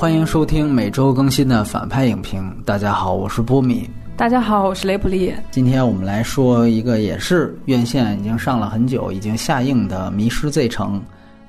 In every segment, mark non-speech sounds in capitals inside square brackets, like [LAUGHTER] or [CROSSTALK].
欢迎收听每周更新的反派影评。大家好，我是波米。大家好，我是雷普利。今天我们来说一个也是院线已经上了很久、已经下映的《迷失 Z 城》。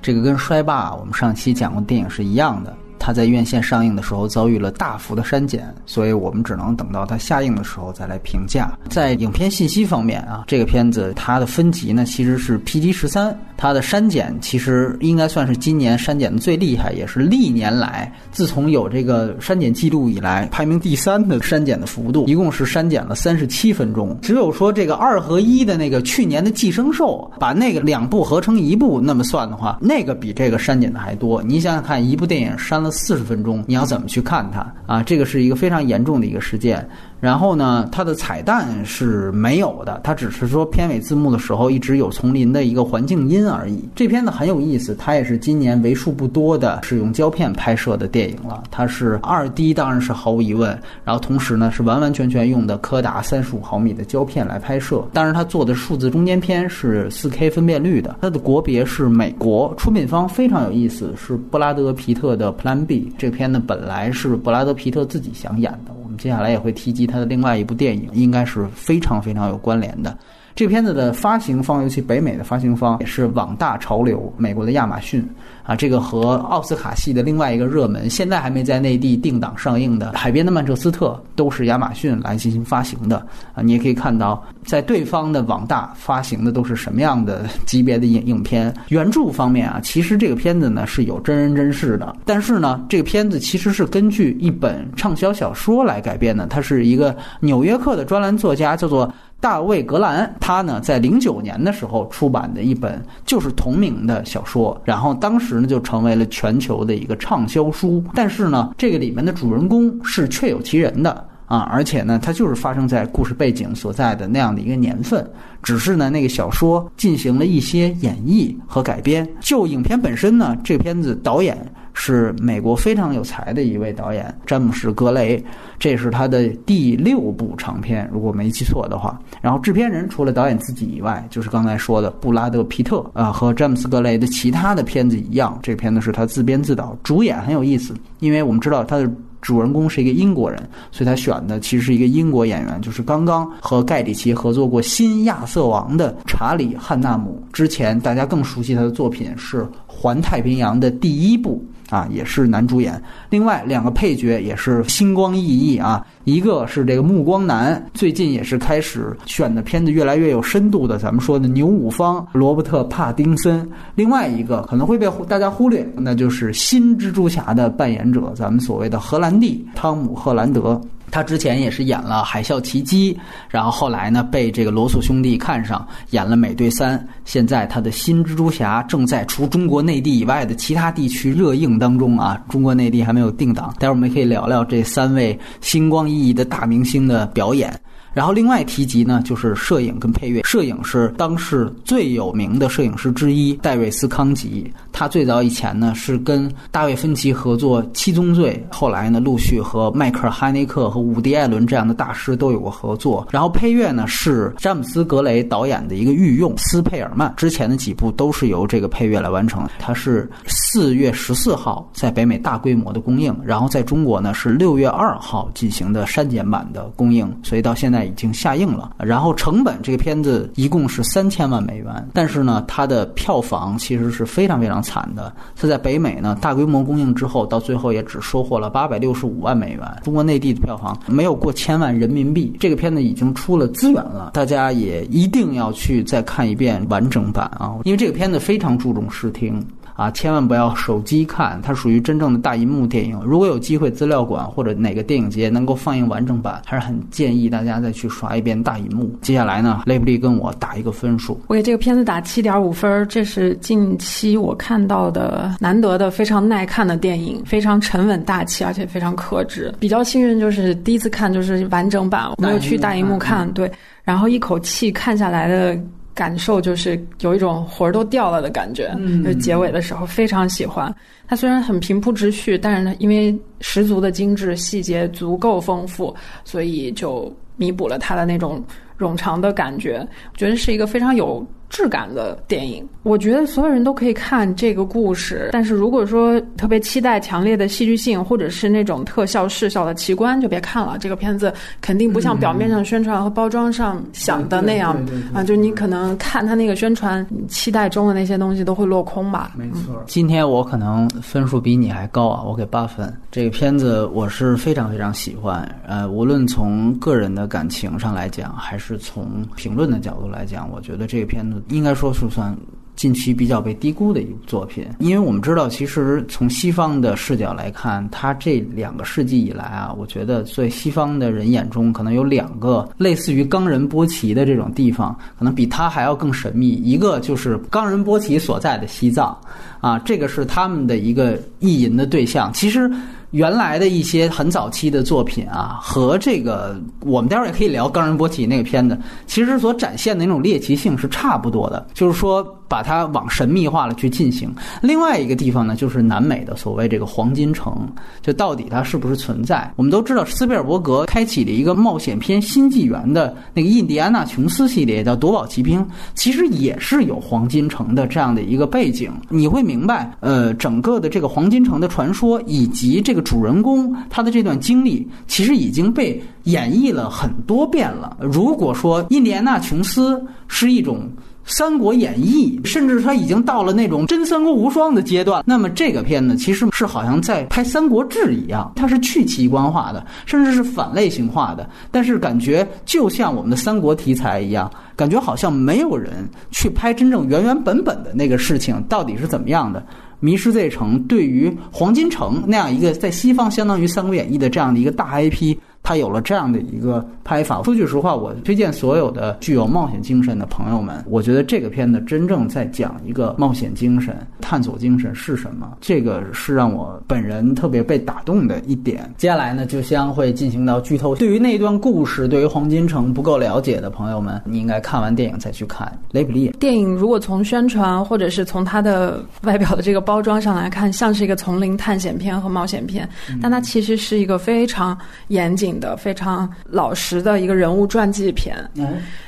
这个跟《衰霸》我们上期讲过电影是一样的。它在院线上映的时候遭遇了大幅的删减，所以我们只能等到它下映的时候再来评价。在影片信息方面啊，这个片子它的分级呢其实是 PG 十三，它的删减其实应该算是今年删减的最厉害，也是历年来自从有这个删减记录以来排名第三的删减的幅度，一共是删减了三十七分钟。只有说这个二合一的那个去年的《寄生兽》，把那个两部合成一部那么算的话，那个比这个删减的还多。你想想看，一部电影删了。四十分钟，你要怎么去看它啊？这个是一个非常严重的一个事件。然后呢，它的彩蛋是没有的，它只是说片尾字幕的时候一直有丛林的一个环境音而已。这片子很有意思，它也是今年为数不多的使用胶片拍摄的电影了。它是二 D，当然是毫无疑问。然后同时呢，是完完全全用的柯达三十五毫米的胶片来拍摄。当然，它做的数字中间片是四 K 分辨率的。它的国别是美国，出品方非常有意思，是布拉德皮特的 Plan B。这片子本来是布拉德皮特自己想演的。接下来也会提及他的另外一部电影，应该是非常非常有关联的。这片子的发行方，尤其北美的发行方，也是网大潮流，美国的亚马逊。啊，这个和奥斯卡系的另外一个热门，现在还没在内地定档上映的《海边的曼彻斯特》，都是亚马逊来进行发行的。啊，你也可以看到，在对方的网大发行的都是什么样的 [LAUGHS] 级别的影影片。原著方面啊，其实这个片子呢是有真人真事的，但是呢，这个片子其实是根据一本畅销小说来改编的。它是一个《纽约客》的专栏作家，叫做。大卫·格兰，他呢在零九年的时候出版的一本就是同名的小说，然后当时呢就成为了全球的一个畅销书。但是呢，这个里面的主人公是确有其人的啊，而且呢，它就是发生在故事背景所在的那样的一个年份。只是呢，那个小说进行了一些演绎和改编。就影片本身呢，这片子导演。是美国非常有才的一位导演詹姆斯·格雷，这是他的第六部长片，如果没记错的话。然后制片人除了导演自己以外，就是刚才说的布拉德·皮特啊，和詹姆斯·格雷的其他的片子一样，这片子是他自编自导，主演很有意思，因为我们知道他的。主人公是一个英国人，所以他选的其实是一个英国演员，就是刚刚和盖里奇合作过《新亚瑟王》的查理·汉纳姆。之前大家更熟悉他的作品是《环太平洋》的第一部。啊，也是男主演。另外两个配角也是星光熠熠啊，一个是这个暮光男，最近也是开始选的片子越来越有深度的，咱们说的牛五方罗伯特·帕丁森。另外一个可能会被大家忽略，那就是新蜘蛛侠的扮演者，咱们所谓的荷兰弟汤姆·赫兰德。他之前也是演了《海啸奇迹》，然后后来呢被这个罗素兄弟看上，演了《美队三》。现在他的新蜘蛛侠正在除中国内地以外的其他地区热映当中啊，中国内地还没有定档。待会儿我们可以聊聊这三位星光熠熠的大明星的表演。然后另外提及呢，就是摄影跟配乐。摄影是当时最有名的摄影师之一戴瑞斯康吉，他最早以前呢是跟大卫芬奇合作《七宗罪》，后来呢陆续和迈克尔哈内克和伍迪艾伦这样的大师都有过合作。然后配乐呢是詹姆斯格雷导演的一个御用斯佩尔曼，之前的几部都是由这个配乐来完成。它是四月十四号在北美大规模的公映，然后在中国呢是六月二号进行的删减版的公映，所以到现在。已经下映了，然后成本这个片子一共是三千万美元，但是呢，它的票房其实是非常非常惨的。它在北美呢大规模公映之后，到最后也只收获了八百六十五万美元。中国内地的票房没有过千万人民币。这个片子已经出了资源了，大家也一定要去再看一遍完整版啊，因为这个片子非常注重视听。啊，千万不要手机看，它属于真正的大银幕电影。如果有机会，资料馆或者哪个电影节能够放映完整版，还是很建议大家再去刷一遍大银幕。接下来呢，雷布利跟我打一个分数，我给这个片子打七点五分。这是近期我看到的难得的非常耐看的电影，非常沉稳大气，而且非常克制。比较幸运就是第一次看就是完整版，没有去大银幕看，对，然后一口气看下来的。感受就是有一种魂儿都掉了的感觉，就结尾的时候非常喜欢。它虽然很平铺直叙，但是呢，因为十足的精致，细节足够丰富，所以就弥补了它的那种。冗长的感觉，我觉得是一个非常有。质感的电影，我觉得所有人都可以看这个故事。但是如果说特别期待强烈的戏剧性，或者是那种特效视效的奇观，就别看了。这个片子肯定不像表面上宣传和包装上想的那样啊，就你可能看他那个宣传，期待中的那些东西都会落空吧。没错，今天我可能分数比你还高啊，我给八分。这个片子我是非常非常喜欢，呃，无论从个人的感情上来讲，还是从评论的角度来讲，我觉得这个片子。应该说是算近期比较被低估的一部作品，因为我们知道，其实从西方的视角来看，它这两个世纪以来啊，我觉得在西方的人眼中，可能有两个类似于冈仁波齐的这种地方，可能比它还要更神秘。一个就是冈仁波齐所在的西藏，啊，这个是他们的一个意淫的对象。其实。原来的一些很早期的作品啊，和这个我们待会儿也可以聊冈仁波齐那个片子，其实所展现的那种猎奇性是差不多的，就是说把它往神秘化了去进行。另外一个地方呢，就是南美的所谓这个黄金城，就到底它是不是存在？我们都知道斯皮尔伯格开启了一个冒险片新纪元的那个印第安纳琼斯系列，叫《夺宝奇兵》，其实也是有黄金城的这样的一个背景。你会明白，呃，整个的这个黄金城的传说以及这个。主人公他的这段经历其实已经被演绎了很多遍了。如果说印第安纳琼斯是一种《三国演义》，甚至他已经到了那种真三国无双的阶段，那么这个片子其实是好像在拍《三国志》一样，它是去奇观化的，甚至是反类型化的。但是感觉就像我们的三国题材一样，感觉好像没有人去拍真正原原本本的那个事情到底是怎么样的。《迷失 Z 城》对于黄金城那样一个在西方相当于《三国演义》的这样的一个大 IP。他有了这样的一个拍法。说句实话，我推荐所有的具有冒险精神的朋友们，我觉得这个片子真正在讲一个冒险精神、探索精神是什么。这个是让我本人特别被打动的一点。接下来呢，就将会进行到剧透。对于那段故事，对于黄金城不够了解的朋友们，你应该看完电影再去看。雷普利电影如果从宣传或者是从它的外表的这个包装上来看，像是一个丛林探险片和冒险片，但它其实是一个非常严谨。的非常老实的一个人物传记片，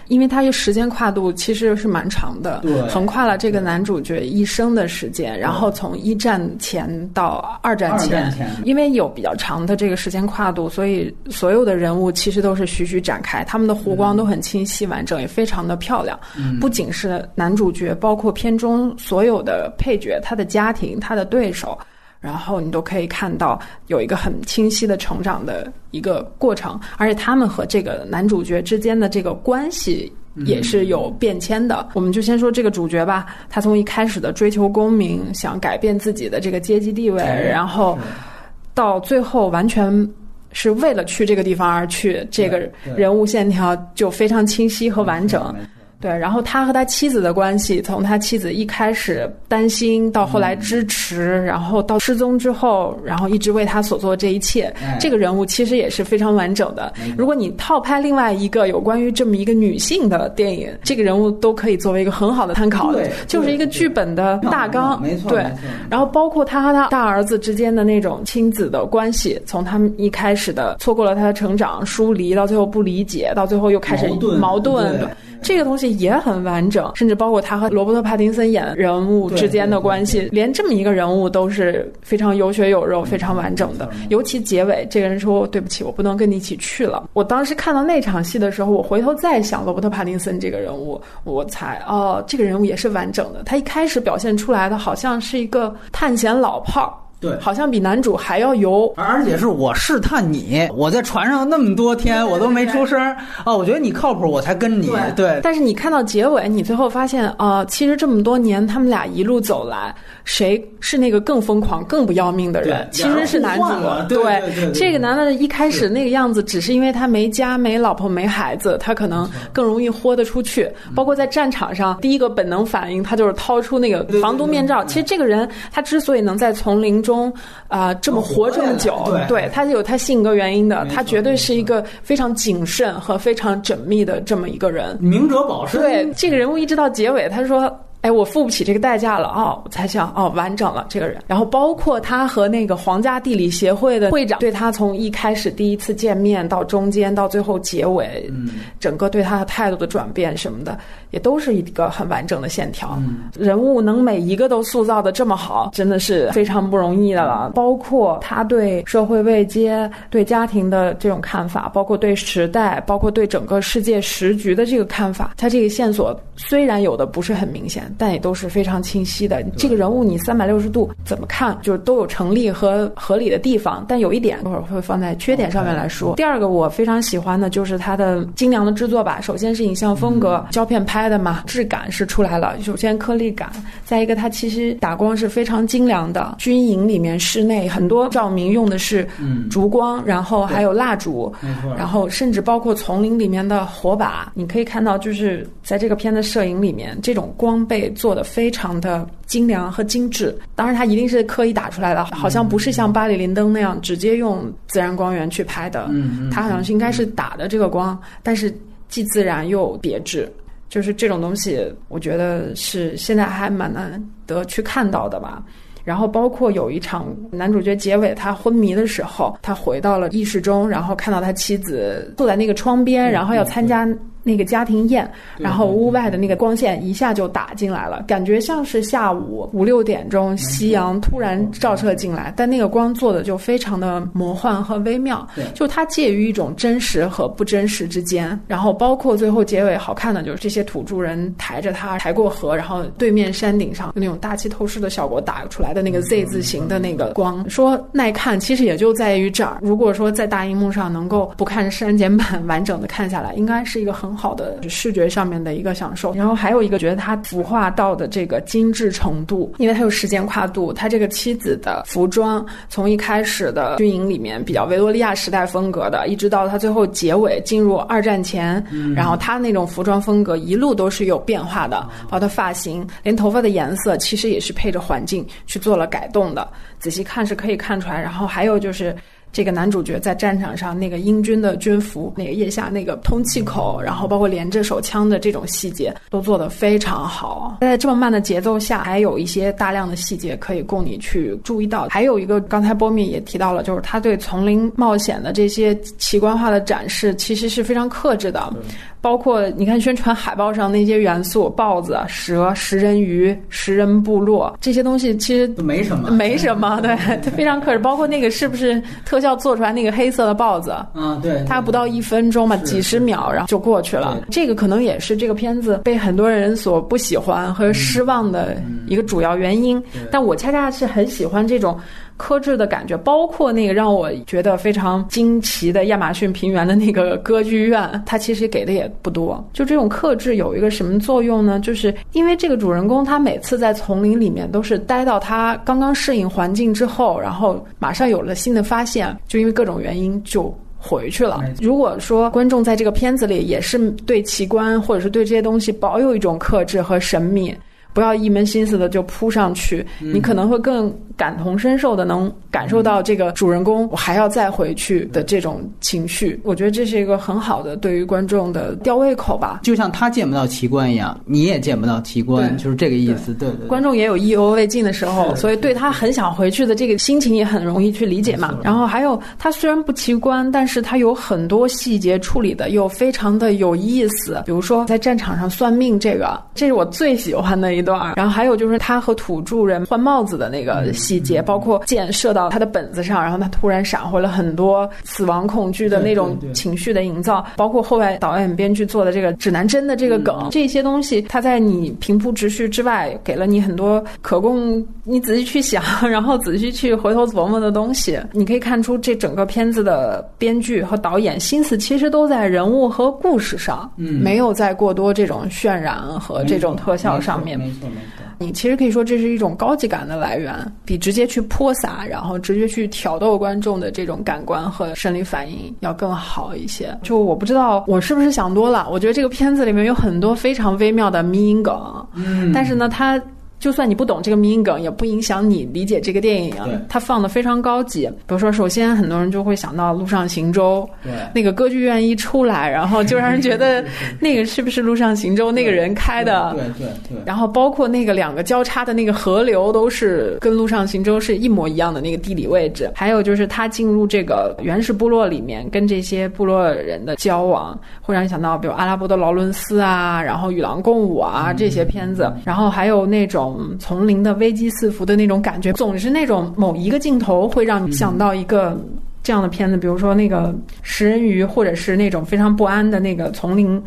因为它的时间跨度其实是蛮长的，横跨了这个男主角一生的时间，然后从一战前到二战前，因为有比较长的这个时间跨度，所以所有的人物其实都是徐徐展开，他们的弧光都很清晰完整，也非常的漂亮。不仅是男主角，包括片中所有的配角，他的家庭，他的对手。然后你都可以看到有一个很清晰的成长的一个过程，而且他们和这个男主角之间的这个关系也是有变迁的。我们就先说这个主角吧，他从一开始的追求功名，想改变自己的这个阶级地位，然后到最后完全是为了去这个地方而去，这个人物线条就非常清晰和完整。对，然后他和他妻子的关系，从他妻子一开始担心，到后来支持，然后到失踪之后，然后一直为他所做这一切，这个人物其实也是非常完整的。如果你套拍另外一个有关于这么一个女性的电影，这个人物都可以作为一个很好的参考，就是一个剧本的大纲。没错，对。然后包括他和他大儿子之间的那种亲子的关系，从他们一开始的错过了他的成长、疏离，到最后不理解，到最后又开始矛盾。这个东西也很完整，甚至包括他和罗伯特·帕丁森演人物之间的关系，连这么一个人物都是非常有血有肉、非常完整的。尤其结尾，这个人说：“对不起，我不能跟你一起去了。”我当时看到那场戏的时候，我回头再想罗伯特·帕丁森这个人物，我才哦，这个人物也是完整的。他一开始表现出来的好像是一个探险老炮儿。对，好像比男主还要油，而且是我试探你，我在船上那么多天，我都没出声啊，我觉得你靠谱，我才跟你。对，但是你看到结尾，你最后发现啊，其实这么多年他们俩一路走来，谁是那个更疯狂、更不要命的人？其实是男主。对，这个男的一开始那个样子，只是因为他没家、没老婆、没孩子，他可能更容易豁得出去。包括在战场上，第一个本能反应，他就是掏出那个防毒面罩。其实这个人，他之所以能在丛林中。中啊，这么活这么久，对他有他性格原因的，他绝对是一个非常谨慎和非常缜密的这么一个人。明哲保身。对这个人物一直到结尾，他说哎，我付不起这个代价了哦，我才想哦，完整了这个人。然后包括他和那个皇家地理协会的会长对他从一开始第一次见面到中间到最后结尾，嗯，整个对他的态度的转变什么的，也都是一个很完整的线条。人物能每一个都塑造的这么好，真的是非常不容易的了。包括他对社会未接、对家庭的这种看法，包括对时代，包括对整个世界时局的这个看法，他这个线索虽然有的不是很明显。但也都是非常清晰的。这个人物你三百六十度怎么看，就是都有成立和合理的地方。但有一点，一会儿会放在缺点上面来说。第二个我非常喜欢的就是它的精良的制作吧。首先是影像风格，胶片拍的嘛，质感是出来了。首先颗粒感，再一个它其实打光是非常精良的。军营里面室内很多照明用的是烛光，然后还有蜡烛，然后甚至包括丛林里面的火把，你可以看到就是在这个片的摄影里面，这种光被。做的非常的精良和精致，当然它一定是刻意打出来的，好像不是像巴黎林登那样直接用自然光源去拍的，嗯，它好像是应该是打的这个光，但是既自然又别致，就是这种东西，我觉得是现在还蛮难得去看到的吧。然后包括有一场男主角结尾他昏迷的时候，他回到了意识中，然后看到他妻子坐在那个窗边，然后要参加。那个家庭宴，然后屋外的那个光线一下就打进来了，感觉像是下午五六点钟，夕阳突然照射进来，但那个光做的就非常的魔幻和微妙，就它介于一种真实和不真实之间。然后包括最后结尾好看的就是这些土著人抬着它抬过河，然后对面山顶上那种大气透视的效果打出来的那个 Z 字形的那个光，说耐看其实也就在于这儿。如果说在大荧幕上能够不看删减版完整的看下来，应该是一个很。好的视觉上面的一个享受，然后还有一个觉得它服化道的这个精致程度，因为它有时间跨度，它这个妻子的服装从一开始的军营里面比较维多利亚时代风格的，一直到它最后结尾进入二战前，然后它那种服装风格一路都是有变化的，包括它发型，连头发的颜色其实也是配着环境去做了改动的，仔细看是可以看出来。然后还有就是。这个男主角在战场上那个英军的军服，那个腋下那个通气口，然后包括连着手枪的这种细节，都做得非常好。在这么慢的节奏下，还有一些大量的细节可以供你去注意到。还有一个，刚才波米也提到了，就是他对丛林冒险的这些奇观化的展示，其实是非常克制的。包括你看宣传海报上那些元素，豹子、蛇、食人鱼、食人部落这些东西，其实没什么，没什么。对，它非常克制。包括那个是不是特效做出来那个黑色的豹子？嗯，对，它不到一分钟嘛，几十秒，然后就过去了。这个可能也是这个片子被很多人所不喜欢和失望的一个主要原因。但我恰恰是很喜欢这种。克制的感觉，包括那个让我觉得非常惊奇的亚马逊平原的那个歌剧院，它其实给的也不多。就这种克制有一个什么作用呢？就是因为这个主人公他每次在丛林里面都是待到他刚刚适应环境之后，然后马上有了新的发现，就因为各种原因就回去了。如果说观众在这个片子里也是对奇观或者是对这些东西保有一种克制和神秘。不要一门心思的就扑上去，你可能会更感同身受的能感受到这个主人公我还要再回去的这种情绪。我觉得这是一个很好的对于观众的吊胃口吧。就像他见不到奇观一样，你也见不到奇观，就是这个意思。对对。观众也有意犹未尽的时候，所以对他很想回去的这个心情也很容易去理解嘛。然后还有他虽然不奇观，但是他有很多细节处理的又非常的有意思。比如说在战场上算命这个，这是我最喜欢的一。段，然后还有就是他和土著人换帽子的那个细节，包括箭射到他的本子上，然后他突然闪回了很多死亡恐惧的那种情绪的营造，包括后来导演编剧做的这个指南针的这个梗，这些东西他在你平铺直叙之外，给了你很多可供你仔细去想，[LAUGHS] 然后仔细去回头琢磨的东西。你可以看出这整个片子的编剧和导演心思其实都在人物和故事上，嗯，没有在过多这种渲染和这种特效上面。你其实可以说这是一种高级感的来源，比直接去泼洒，然后直接去挑逗观众的这种感官和生理反应要更好一些。就我不知道我是不是想多了，我觉得这个片子里面有很多非常微妙的迷因梗，嗯，但是呢，它。就算你不懂这个迷因梗，也不影响你理解这个电影。对它放的非常高级。比如说，首先很多人就会想到《陆上行舟》，对那个歌剧院一出来，然后就让人觉得 [LAUGHS] 那个是不是《陆上行舟》那个人开的？对对对。然后包括那个两个交叉的那个河流，都是跟《陆上行舟》是一模一样的那个地理位置。还有就是他进入这个原始部落里面，跟这些部落人的交往，会让你想到比如阿拉伯的劳伦斯啊，然后与狼共舞啊这些片子。然后还有那种丛林的危机四伏的那种感觉，总是那种某一个镜头会让你想到一个。这样的片子，比如说那个食人鱼，或者是那种非常不安的那个丛林，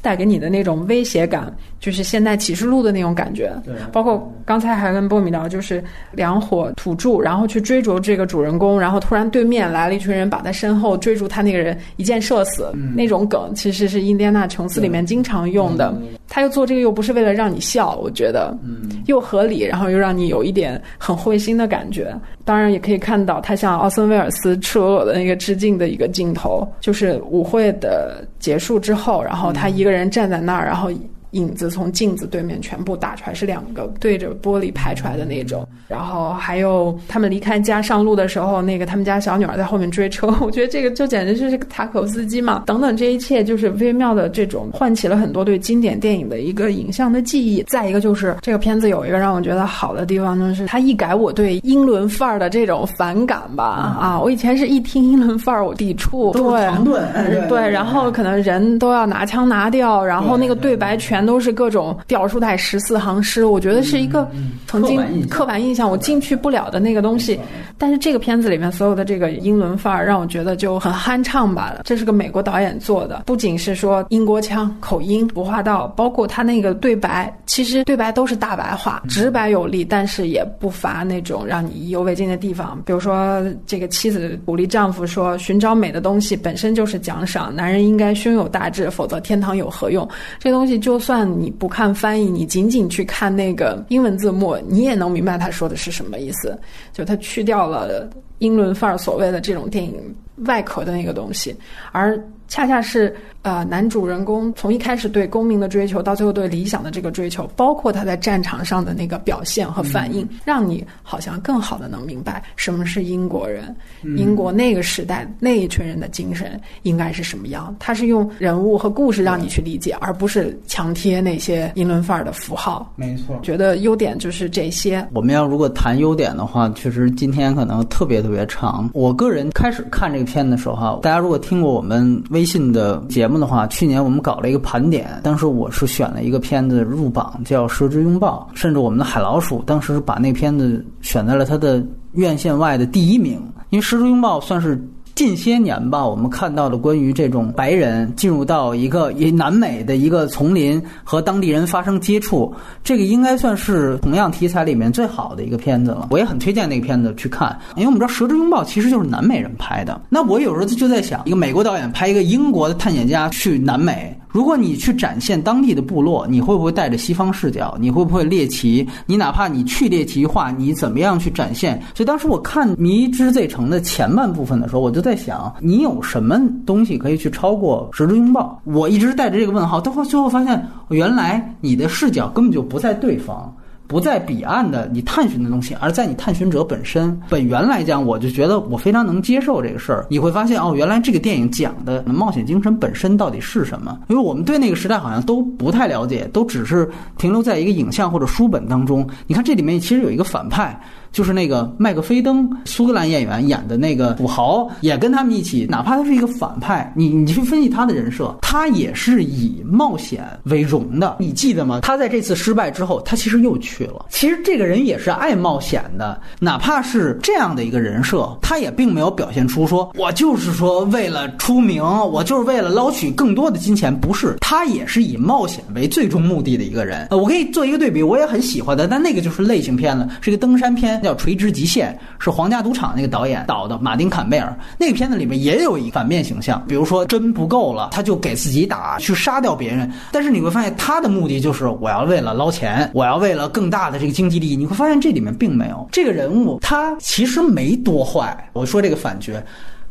带给你的那种威胁感，就是《现代启示录》的那种感觉。对，包括刚才还跟波米聊，就是两伙土著，然后去追逐这个主人公，然后突然对面来了一群人，把他身后追逐他那个人一箭射死，那种梗其实是《印第安纳琼斯》里面经常用的。他又做这个又不是为了让你笑，我觉得，嗯，又合理，然后又让你有一点很会心的感觉。当然也可以看到他向奥森威尔斯赤裸裸的那个致敬的一个镜头，就是舞会的结束之后，然后他一个人站在那儿，然后。影子从镜子对面全部打出来，是两个对着玻璃拍出来的那种。然后还有他们离开家上路的时候，那个他们家小女儿在后面追车，[LAUGHS] 我觉得这个就简直就是塔可夫斯基嘛。等等，这一切就是微妙的这种唤起了很多对经典电影的一个影像的记忆。再一个就是这个片子有一个让我觉得好的地方，就是它一改我对英伦范儿的这种反感吧。啊，我以前是一听英伦范儿我抵触，对对，然后可能人都要拿枪拿掉，然后那个对白全。全都是各种表述带十四行诗，我觉得是一个曾经刻板印象，我进去不了的那个东西。但是这个片子里面所有的这个英伦范儿，让我觉得就很酣畅吧。这是个美国导演做的，不仅是说英国腔口音不画道，包括他那个对白，其实对白都是大白话，直白有力，但是也不乏那种让你意犹未尽的地方。比如说，这个妻子鼓励丈夫说：“寻找美的东西本身就是奖赏，男人应该胸有大志，否则天堂有何用？”这东西就。算你不看翻译，你仅仅去看那个英文字幕，你也能明白他说的是什么意思。就他去掉了英伦范儿所谓的这种电影外壳的那个东西，而恰恰是。呃，男主人公从一开始对功名的追求，到最后对理想的这个追求，包括他在战场上的那个表现和反应，让你好像更好的能明白什么是英国人，英国那个时代那一群人的精神应该是什么样。他是用人物和故事让你去理解，而不是强贴那些英伦范儿的符号。没错，觉得优点就是这些。我们要如果谈优点的话，确实今天可能特别特别长。我个人开始看这个片的时候哈，大家如果听过我们微信的节目。的话，去年我们搞了一个盘点，当时我是选了一个片子入榜，叫《蛇之拥抱》，甚至我们的海老鼠当时把那片子选在了它的院线外的第一名，因为《蛇之拥抱》算是。近些年吧，我们看到的关于这种白人进入到一个以南美的一个丛林和当地人发生接触，这个应该算是同样题材里面最好的一个片子了。我也很推荐那个片子去看，因为我们知道《蛇之拥抱》其实就是南美人拍的。那我有时候就在想，一个美国导演拍一个英国的探险家去南美。如果你去展现当地的部落，你会不会带着西方视角？你会不会猎奇？你哪怕你去猎奇化，你怎么样去展现？所以当时我看《迷之 Z 城》的前半部分的时候，我就在想，你有什么东西可以去超过《十之拥抱》？我一直带着这个问号，到最后发现，原来你的视角根本就不在对方。不在彼岸的你探寻的东西，而在你探寻者本身。本源来讲，我就觉得我非常能接受这个事儿。你会发现，哦，原来这个电影讲的冒险精神本身到底是什么？因为我们对那个时代好像都不太了解，都只是停留在一个影像或者书本当中。你看这里面其实有一个反派。就是那个麦克菲登，苏格兰演员演的那个土豪，也跟他们一起。哪怕他是一个反派，你你去分析他的人设，他也是以冒险为荣的。你记得吗？他在这次失败之后，他其实又去了。其实这个人也是爱冒险的，哪怕是这样的一个人设，他也并没有表现出说我就是说为了出名，我就是为了捞取更多的金钱。不是，他也是以冒险为最终目的的一个人。呃，我可以做一个对比，我也很喜欢的，但那个就是类型片了，是一个登山片。叫《垂直极限》，是皇家赌场那个导演导的，马丁·坎贝尔。那个片子里面也有一反面形象，比如说针不够了，他就给自己打，去杀掉别人。但是你会发现，他的目的就是我要为了捞钱，我要为了更大的这个经济利益。你会发现这里面并没有这个人物，他其实没多坏。我说这个反角，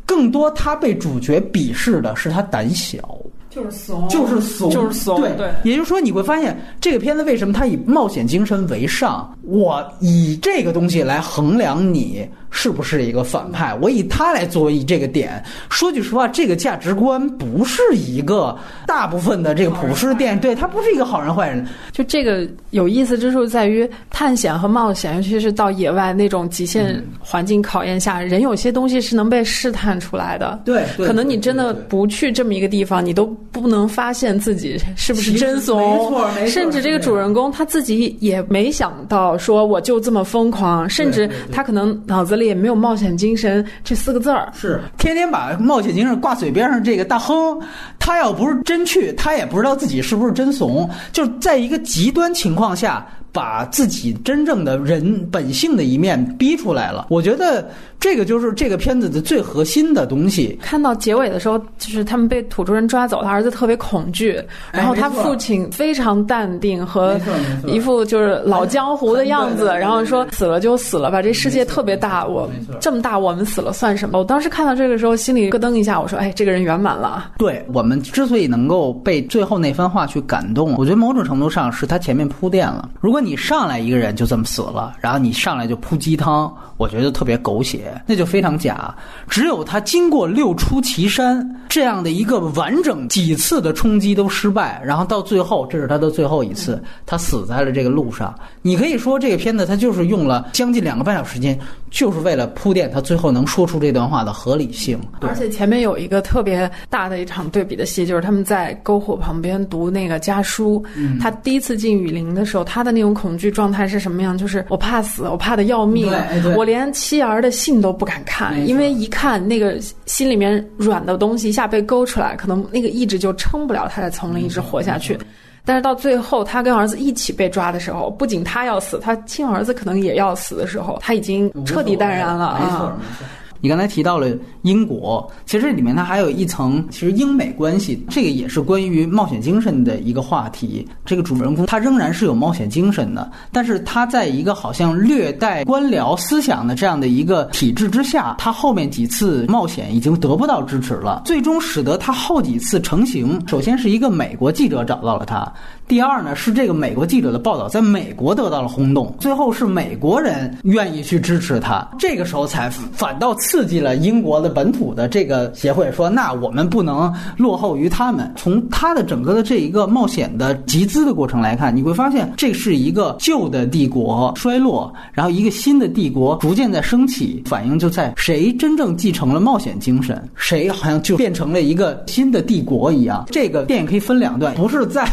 更多他被主角鄙视的是他胆小。就是怂，就是怂，就是怂。对对，也就是说，你会发现这个片子为什么它以冒险精神为上？我以这个东西来衡量你是不是一个反派，我以他来作为这个点。说句实话，这个价值观不是一个大部分的这个普世电影，对他不是一个好人坏人。就这个有意思之处在于探险和冒险，尤其是到野外那种极限环境考验下，人有些东西是能被试探出来的。对，可能你真的不去这么一个地方，你都不能发现自己是不是真怂。没错，没错。甚至这个主人公他自己也没想到说我就这么疯狂，甚至他可能脑子也没有冒险精神这四个字儿。是天天把冒险精神挂嘴边上，这个大亨，他要不是真去，他也不知道自己是不是真怂。就是在一个极端情况下。把自己真正的人本性的一面逼出来了，我觉得这个就是这个片子的最核心的东西。看到结尾的时候，就是他们被土著人抓走，他儿子特别恐惧，然后他父亲非常淡定和一副就是老江湖的样子，然后说死了就死了吧，这世界特别大，我这么大我们死了算什么？我当时看到这个时候心里咯噔一下，我说哎，这个人圆满了。对我们之所以能够被最后那番话去感动，我觉得某种程度上是他前面铺垫了。如果你上来一个人就这么死了，然后你上来就铺鸡汤，我觉得特别狗血，那就非常假。只有他经过六出祁山这样的一个完整几次的冲击都失败，然后到最后这是他的最后一次，他死在了这个路上。你可以说这个片子他就是用了将近两个半小时时间，就是为了铺垫他最后能说出这段话的合理性。而且前面有一个特别大的一场对比的戏，就是他们在篝火旁边读那个家书。他第一次进雨林的时候，他的那种恐惧。状态是什么样？就是我怕死，我怕的要命，我连妻儿的信都不敢看，因为一看那个心里面软的东西一下被勾出来，可能那个意志就撑不了他在丛林一直活下去。但是到最后，他跟儿子一起被抓的时候，不仅他要死，他亲儿子可能也要死的时候，他已经彻底淡然了啊。你刚才提到了英国，其实里面它还有一层，其实英美关系，这个也是关于冒险精神的一个话题。这个主人公他仍然是有冒险精神的，但是他在一个好像略带官僚思想的这样的一个体制之下，他后面几次冒险已经得不到支持了，最终使得他后几次成型。首先是一个美国记者找到了他。第二呢，是这个美国记者的报道在美国得到了轰动，最后是美国人愿意去支持他，这个时候才反倒刺激了英国的本土的这个协会，说那我们不能落后于他们。从他的整个的这一个冒险的集资的过程来看，你会发现这是一个旧的帝国衰落，然后一个新的帝国逐渐在升起，反映就在谁真正继承了冒险精神，谁好像就变成了一个新的帝国一样。这个电影可以分两段，不是在。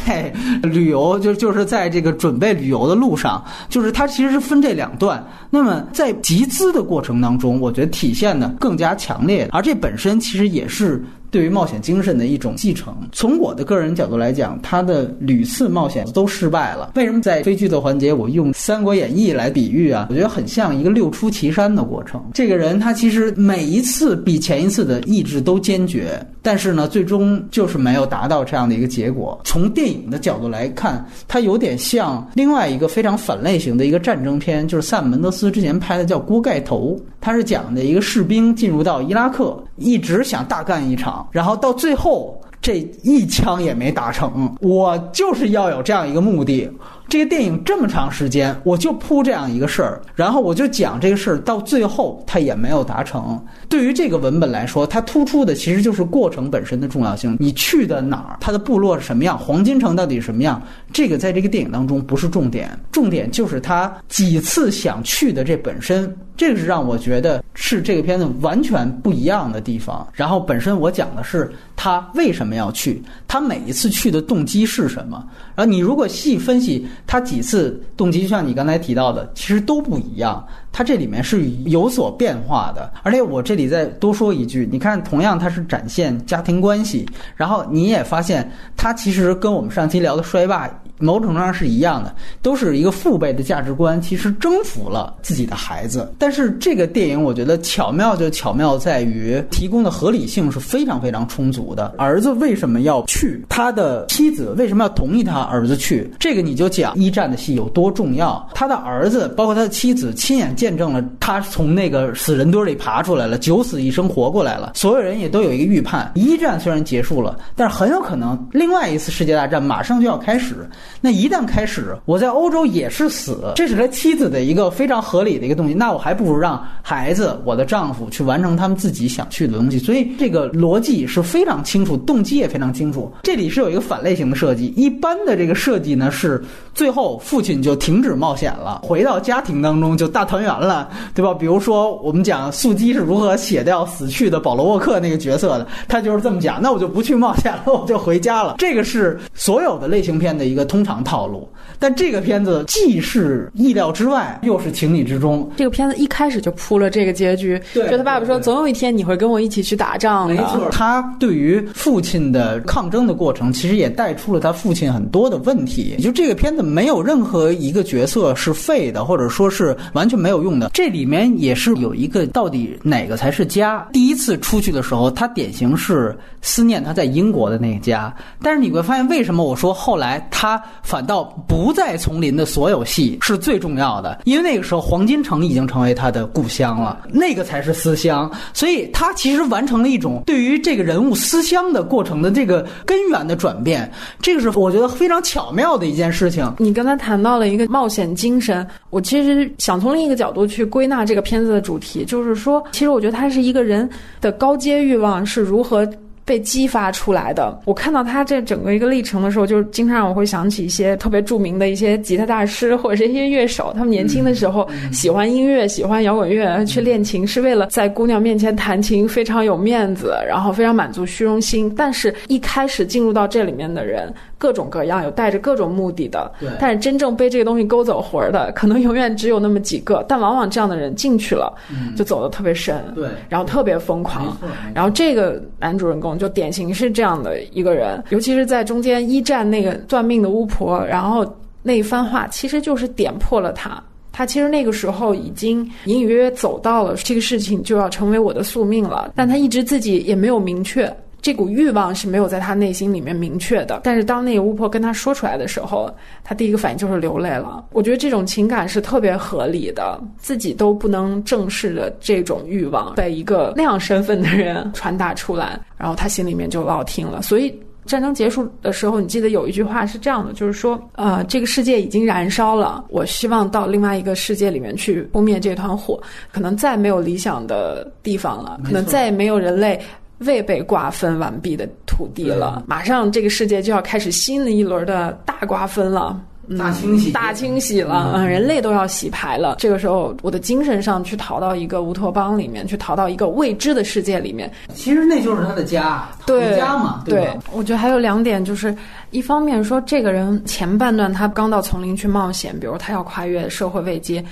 旅游就就是在这个准备旅游的路上，就是它其实是分这两段。那么在集资的过程当中，我觉得体现的更加强烈，而这本身其实也是。对于冒险精神的一种继承。从我的个人角度来讲，他的屡次冒险都失败了。为什么在非剧透环节我用《三国演义》来比喻啊？我觉得很像一个六出祁山的过程。这个人他其实每一次比前一次的意志都坚决，但是呢，最终就是没有达到这样的一个结果。从电影的角度来看，它有点像另外一个非常反类型的一个战争片，就是萨姆门德斯之前拍的叫《锅盖头》，他是讲的一个士兵进入到伊拉克，一直想大干一场。然后到最后，这一枪也没打成。我就是要有这样一个目的。这个电影这么长时间，我就铺这样一个事儿，然后我就讲这个事儿，到最后它也没有达成。对于这个文本来说，它突出的其实就是过程本身的重要性。你去的哪儿，它的部落是什么样，黄金城到底是什么样，这个在这个电影当中不是重点，重点就是他几次想去的这本身。这个是让我觉得是这个片子完全不一样的地方。然后本身我讲的是他为什么要去，他每一次去的动机是什么。然后你如果细分析他几次动机，就像你刚才提到的，其实都不一样。他这里面是有所变化的。而且我这里再多说一句，你看，同样他是展现家庭关系，然后你也发现他其实跟我们上期聊的衰败某种程度上是一样的，都是一个父辈的价值观，其实征服了自己的孩子。但是这个电影我觉得巧妙就巧妙在于提供的合理性是非常非常充足的。儿子为什么要去？他的妻子为什么要同意他儿子去？这个你就讲一战的戏有多重要。他的儿子包括他的妻子亲眼见证了他从那个死人堆里爬出来了，九死一生活过来了。所有人也都有一个预判：一战虽然结束了，但是很有可能另外一次世界大战马上就要开始。那一旦开始，我在欧洲也是死，这是他妻子的一个非常合理的一个东西。那我还不如让孩子，我的丈夫去完成他们自己想去的东西。所以这个逻辑是非常清楚，动机也非常清楚。这里是有一个反类型的设计，一般的这个设计呢是最后父亲就停止冒险了，回到家庭当中就大团圆了，对吧？比如说我们讲速激是如何写掉死去的保罗沃克那个角色的，他就是这么讲，那我就不去冒险了，我就回家了。这个是所有的类型片的一个通常套路，但这个片子既是意料之外，又是情理之中。这个片子一开始就铺了这个结局，对就他爸爸说，总有一天你会跟我一起去打仗的。没错，他对于父亲的抗争的过程，其实也带出了他父亲很多的问题。也就这个片子没有任何一个角色是废的，或者说是完全没有用的。这里面也是有一个到底哪个才是家。第一次出去的时候，他典型是思念他在英国的那个家，但是你会发现，为什么我说后来他反倒不在丛林的所有戏是最重要的？因为那个时候黄金城已经成为他的故乡了，那个才是思乡。所以他其实完成了一种对于这个人物思乡的过程的这个根源的转变，这个是我觉得非常巧妙的一件事情。你刚才谈到了一个冒险精神，我其实想从另一个角度去归纳这个片子的主题，就是说，其实我觉得他是一个人的高阶欲望是如何。被激发出来的。我看到他这整个一个历程的时候，就经常让我会想起一些特别著名的一些吉他大师或者是一些乐手，他们年轻的时候喜欢音乐、喜欢摇滚乐，去练琴是为了在姑娘面前弹琴非常有面子，然后非常满足虚荣心。但是，一开始进入到这里面的人，各种各样，有带着各种目的的。对但是真正被这个东西勾走魂儿的，可能永远只有那么几个。但往往这样的人进去了，就走的特别深，对然后特别疯狂。然后这个男主人公就典型是这样的一个人，尤其是在中间一战那个断命的巫婆，然后那一番话，其实就是点破了他。他其实那个时候已经隐隐约约走到了这个事情就要成为我的宿命了，但他一直自己也没有明确。这股欲望是没有在他内心里面明确的，但是当那个巫婆跟他说出来的时候，他第一个反应就是流泪了。我觉得这种情感是特别合理的，自己都不能正视的这种欲望被一个那样身份的人传达出来，然后他心里面就落听了。所以战争结束的时候，你记得有一句话是这样的，就是说，呃，这个世界已经燃烧了，我希望到另外一个世界里面去扑灭这团火，可能再没有理想的地方了，可能再也没有人类。未被瓜分完毕的土地了，马上这个世界就要开始新的一轮的大瓜分了。嗯大清洗大清洗了，嗯，人类都要洗牌了。这个时候，我的精神上去逃到一个乌托邦里面，去逃到一个未知的世界里面，其实那就是他的家，对家嘛，对吧？我觉得还有两点，就是一方面说这个人前半段他刚到丛林去冒险，比如他要跨越社会位阶。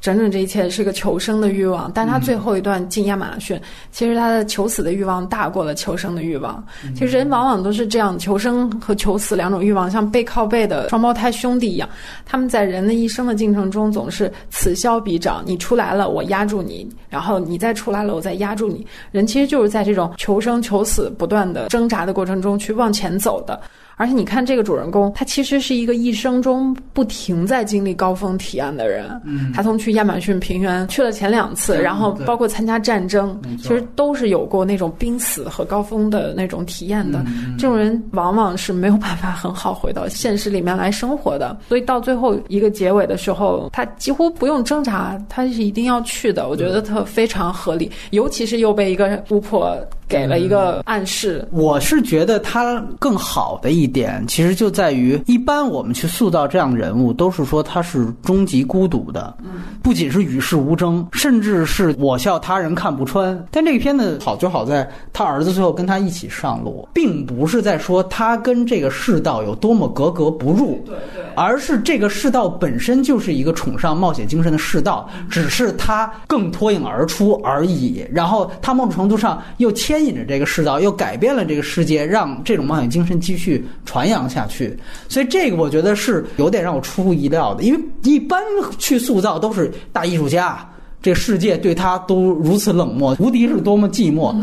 整整这一切是个求生的欲望，但他最后一段进亚马逊，其实他的求死的欲望大过了求生的欲望。其实人往往都是这样，求生和求死两种欲望像背靠背的双胞胎兄弟一样，他们在人的一生的进程中总是此消彼长。你出来了，我压住你；然后你再出来了，我再压住你。人其实就是在这种求生求死、不断的挣扎的过程中去往前走的。而且你看这个主人公，他其实是一个一生中不停在经历高峰体验的人。嗯，他从去亚马逊平原去了前两次，嗯然后包括参加战争其实都是有过那种濒死和高峰的那种体验的。嗯这种人往往是没有办法很好回到现实里面来生活的。所以到最后一个结尾的时候，他几乎不用挣扎，他是一定要去的。我觉得他非常合理，尤其是又被一个巫婆给了一个暗示。我是觉得他更好的一点，其实就在于，一般我们去塑造这样的人物，都是说他是终极孤独的，不仅是与世无争，甚至是我笑他人看不穿。但这个片子好就好在，他儿子最后跟他一起上路，并不是在说他跟这个世道有多么格格不入，对对。而是这个世道本身就是一个崇尚冒险精神的世道，只是他更脱颖而出而已。然后他某种程度上又牵牵引着这个世道，又改变了这个世界，让这种冒险精神继续传扬下去。所以这个我觉得是有点让我出乎意料的，因为一般去塑造都是大艺术家。这世界对他都如此冷漠，无敌是多么寂寞，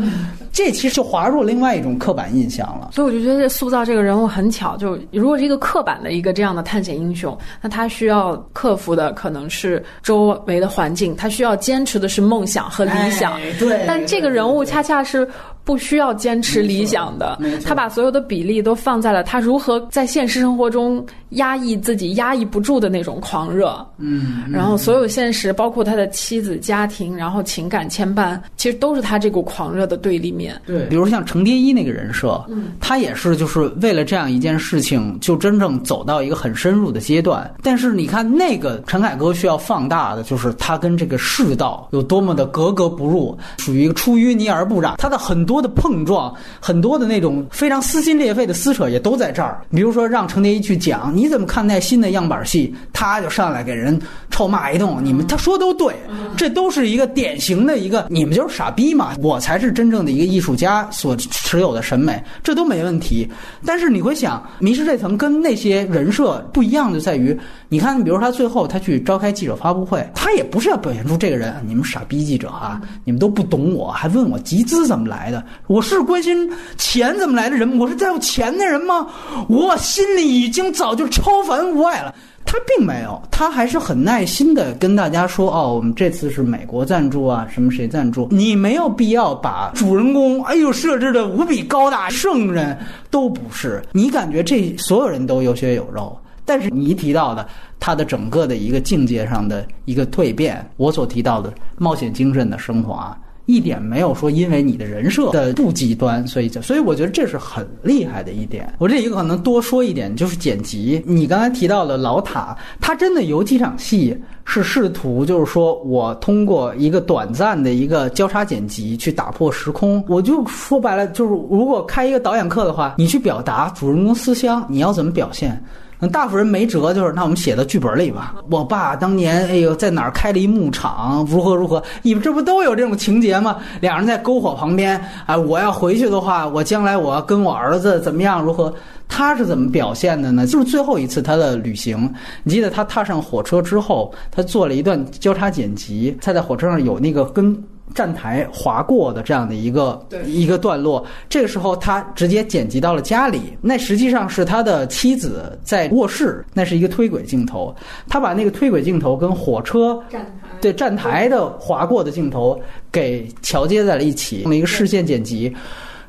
这其实就滑入另外一种刻板印象了。所以我就觉得这塑造这个人物很巧，就如果是一个刻板的一个这样的探险英雄，那他需要克服的可能是周围的环境，他需要坚持的是梦想和理想。对，但这个人物恰恰是。不需要坚持理想的，他把所有的比例都放在了他如何在现实生活中压抑自己压抑不住的那种狂热。嗯，然后所有现实，包括他的妻子、家庭，然后情感牵绊，其实都是他这股狂热的对立面。对，比如像程蝶衣那个人设，嗯，他也是就是为了这样一件事情，就真正走到一个很深入的阶段。但是你看那个陈凯歌需要放大的，就是他跟这个世道有多么的格格不入，属于出淤泥而不染。他的很多。多的碰撞，很多的那种非常撕心裂肺的撕扯也都在这儿。比如说，让程蝶衣去讲你怎么看待新的样板戏，他就上来给人臭骂一通。你们他说都对，这都是一个典型的一个你们就是傻逼嘛，我才是真正的一个艺术家所持有的审美，这都没问题。但是你会想，《迷失这层》跟那些人设不一样，就在于你看，比如他最后他去召开记者发布会，他也不是要表现出这个人你们傻逼记者啊，你们都不懂我，还问我集资怎么来的。我是关心钱怎么来的人，我是在乎钱的人吗？我心里已经早就超凡无碍了。他并没有，他还是很耐心的跟大家说：“哦，我们这次是美国赞助啊，什么谁赞助？你没有必要把主人公哎呦设置的无比高大圣人，都不是。你感觉这所有人都有血有肉，但是你提到的他的整个的一个境界上的一个蜕变，我所提到的冒险精神的升华。”一点没有说，因为你的人设的不极端，所以就，所以我觉得这是很厉害的一点。我这一个可能多说一点，就是剪辑。你刚才提到的老塔，他真的有几场戏是试图，就是说我通过一个短暂的一个交叉剪辑去打破时空。我就说白了，就是如果开一个导演课的话，你去表达主人公思乡，你要怎么表现？那大夫人没辙，就是那我们写到剧本里吧。我爸当年，哎呦，在哪儿开了一牧场，如何如何？你们这不都有这种情节吗？两人在篝火旁边，哎，我要回去的话，我将来我要跟我儿子怎么样？如何？他是怎么表现的呢？就是最后一次他的旅行，你记得他踏上火车之后，他做了一段交叉剪辑，他在火车上有那个跟。站台划过的这样的一个一个段落，这个时候他直接剪辑到了家里，那实际上是他的妻子在卧室，那是一个推轨镜头，他把那个推轨镜头跟火车站台对站台的划过的镜头给桥接在了一起，用了一个视线剪辑，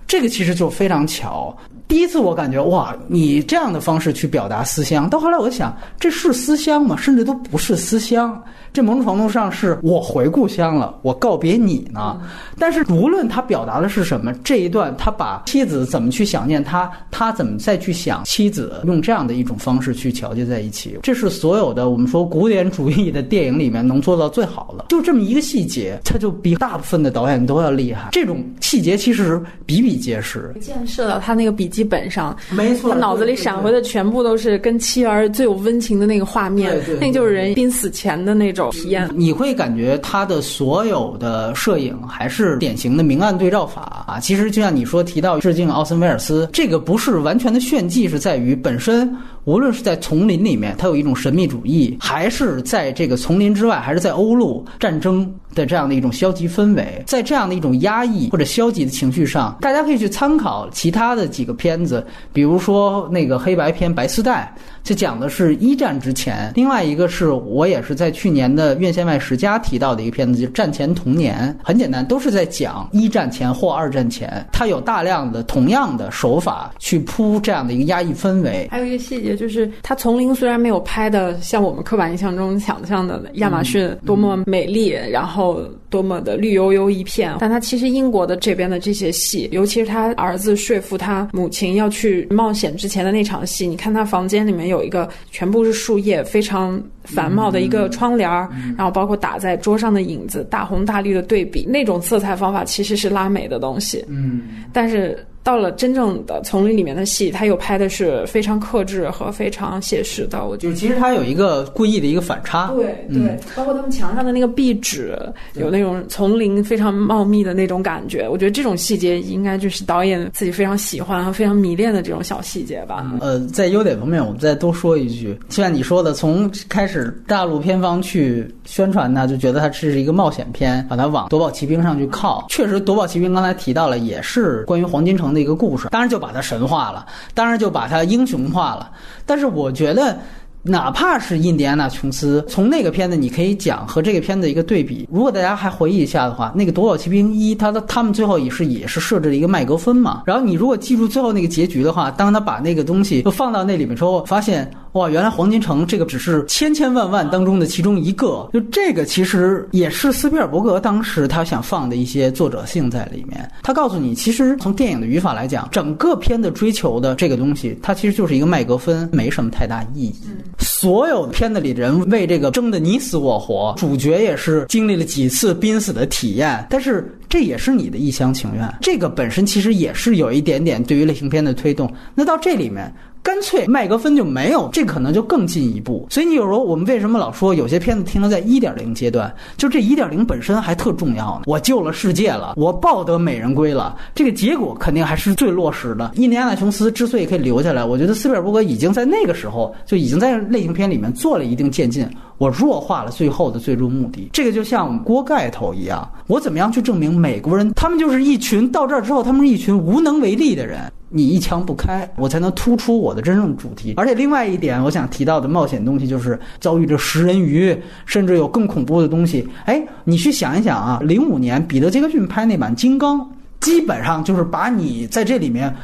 这个其实就非常巧。第一次我感觉哇，你这样的方式去表达思乡，到后来我想这是思乡吗？甚至都不是思乡。这某种程度上是我回故乡了，我告别你呢。但是无论他表达的是什么，这一段他把妻子怎么去想念他，他怎么再去想妻子，用这样的一种方式去调节在一起，这是所有的我们说古典主义的电影里面能做到最好的。就这么一个细节，他就比大部分的导演都要厉害。这种细节其实比比皆是。建设到他那个笔记本上，没错，他脑子里闪回的全部都是跟妻儿最有温情的那个画面，那就是人濒死前的那种。体验你会感觉他的所有的摄影还是典型的明暗对照法啊。其实就像你说提到致敬奥森威尔斯，这个不是完全的炫技，是在于本身无论是在丛林里面，它有一种神秘主义，还是在这个丛林之外，还是在欧陆战争的这样的一种消极氛围，在这样的一种压抑或者消极的情绪上，大家可以去参考其他的几个片子，比如说那个黑白片《白丝带》。就讲的是一战之前，另外一个是我也是在去年的院线外十佳提到的一个片子，就《战前童年》。很简单，都是在讲一战前或二战前，它有大量的同样的手法去铺这样的一个压抑氛围。还有一个细节就是，它丛林虽然没有拍的像我们刻板印象中想象的亚马逊多么美丽，然后多么的绿油油一片，但他其实英国的这边的这些戏，尤其是他儿子说服他母亲要去冒险之前的那场戏，你看他房间里面。有一个全部是树叶，非常繁茂的一个窗帘儿，然后包括打在桌上的影子，大红大绿的对比，那种色彩方法其实是拉美的东西。嗯，但是到了真正的丛林里面的戏，他又拍的是非常克制和非常写实的。我就其实他有一个故意的一个反差，对对，包括他们墙上的那个壁纸，有那种丛林非常茂密的那种感觉。我觉得这种细节应该就是导演自己非常喜欢和非常迷恋的这种小细节吧。呃，在优点方面，我们再多说一句，就像你说的，从开始大陆片方去宣传呢，就觉得它这是一个冒险片，把它往夺宝奇兵上去靠。确实，夺宝奇兵刚才提到了，也是关于黄金城的一个故事，当然就把它神化了，当然就把它英雄化了。但是我觉得。哪怕是印第安纳琼斯，从那个片子你可以讲和这个片子一个对比。如果大家还回忆一下的话，那个《夺宝奇兵一》，他的他们最后也是也是设置了一个麦格芬嘛。然后你如果记住最后那个结局的话，当他把那个东西都放到那里面之后，发现哇，原来黄金城这个只是千千万万当中的其中一个。就这个其实也是斯皮尔伯格当时他想放的一些作者性在里面。他告诉你，其实从电影的语法来讲，整个片的追求的这个东西，它其实就是一个麦格芬，没什么太大意义。所有片子里的人为这个争得你死我活，主角也是经历了几次濒死的体验，但是这也是你的一厢情愿。这个本身其实也是有一点点对于类型片的推动。那到这里面。干脆麦格芬就没有，这可能就更进一步。所以你有时候我们为什么老说有些片子停留在一点零阶段？就这一点零本身还特重要呢。我救了世界了，我抱得美人归了，这个结果肯定还是最落实的。印第安纳琼斯之所以可以留下来，我觉得斯皮尔伯格已经在那个时候就已经在类型片里面做了一定渐进。我弱化了最后的最终目的。这个就像锅盖头一样，我怎么样去证明美国人他们就是一群到这儿之后他们是一群无能为力的人？你一枪不开，我才能突出我的真正主题。而且另外一点，我想提到的冒险东西就是遭遇着食人鱼，甚至有更恐怖的东西。哎，你去想一想啊，零五年彼得杰克逊拍那版《金刚》，基本上就是把你在这里面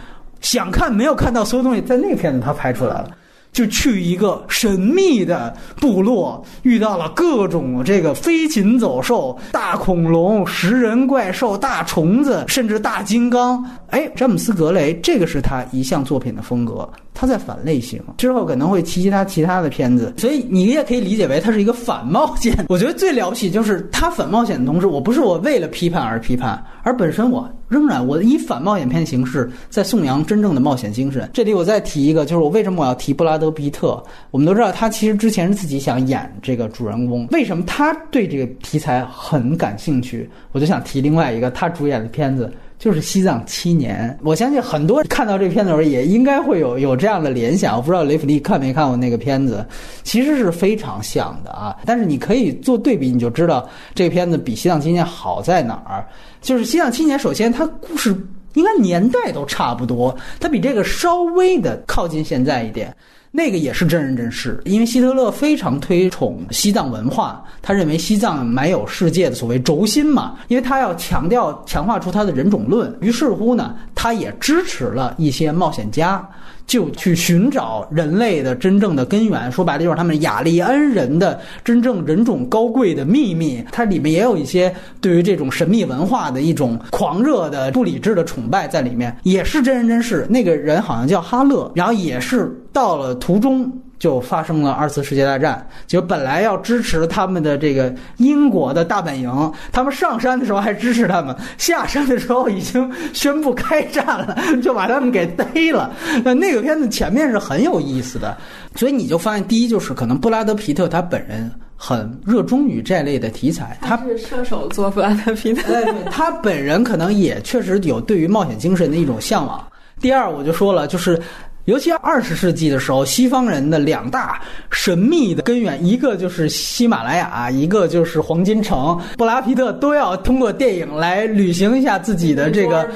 想看没有看到所有东西，在那个片子他拍出来了。就去一个神秘的部落，遇到了各种这个飞禽走兽、大恐龙、食人怪兽、大虫子，甚至大金刚。哎，詹姆斯·格雷，这个是他一项作品的风格。他在反类型，之后可能会提及他其他的片子，所以你也可以理解为他是一个反冒险。我觉得最了不起就是他反冒险的同时，我不是我为了批判而批判，而本身我仍然我以反冒险片形式在颂扬真正的冒险精神。这里我再提一个，就是我为什么我要提布拉德·皮特？我们都知道他其实之前是自己想演这个主人公，为什么他对这个题材很感兴趣？我就想提另外一个他主演的片子。就是西藏七年，我相信很多看到这片子的时候也应该会有有这样的联想。我不知道雷弗利看没看过那个片子，其实是非常像的啊。但是你可以做对比，你就知道这片子比西藏七年好在哪儿。就是西藏七年，首先它故事应该年代都差不多，它比这个稍微的靠近现在一点。那个也是真人真事，因为希特勒非常推崇西藏文化，他认为西藏埋有世界的所谓轴心嘛，因为他要强调强化出他的人种论，于是乎呢，他也支持了一些冒险家。就去寻找人类的真正的根源，说白了就是他们雅利安人的真正人种高贵的秘密。它里面也有一些对于这种神秘文化的一种狂热的不理智的崇拜在里面，也是真人真事。那个人好像叫哈勒，然后也是到了途中。就发生了二次世界大战，就本来要支持他们的这个英国的大本营，他们上山的时候还支持他们，下山的时候已经宣布开战了，就把他们给逮了。那那个片子前面是很有意思的，所以你就发现，第一就是可能布拉德皮特他本人很热衷于这类的题材，他是射手座布拉德皮特，对，他本人可能也确实有对于冒险精神的一种向往。第二，我就说了，就是。尤其二十世纪的时候，西方人的两大神秘的根源，一个就是喜马拉雅，一个就是黄金城。布拉皮特都要通过电影来履行一下自己的这个。[LAUGHS]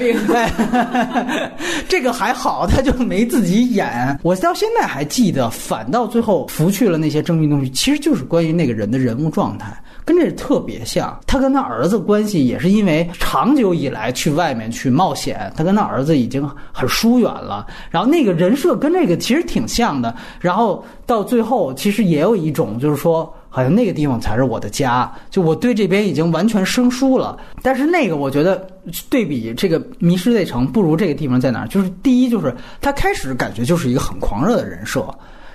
[LAUGHS] 这个还好，他就没自己演。我到现在还记得，反倒最后拂去了那些争议东西，其实就是关于那个人的人物状态。跟这特别像，他跟他儿子关系也是因为长久以来去外面去冒险，他跟他儿子已经很疏远了。然后那个人设跟那个其实挺像的。然后到最后，其实也有一种就是说，好像那个地方才是我的家，就我对这边已经完全生疏了。但是那个我觉得对比这个迷失内城，不如这个地方在哪儿？就是第一，就是他开始感觉就是一个很狂热的人设。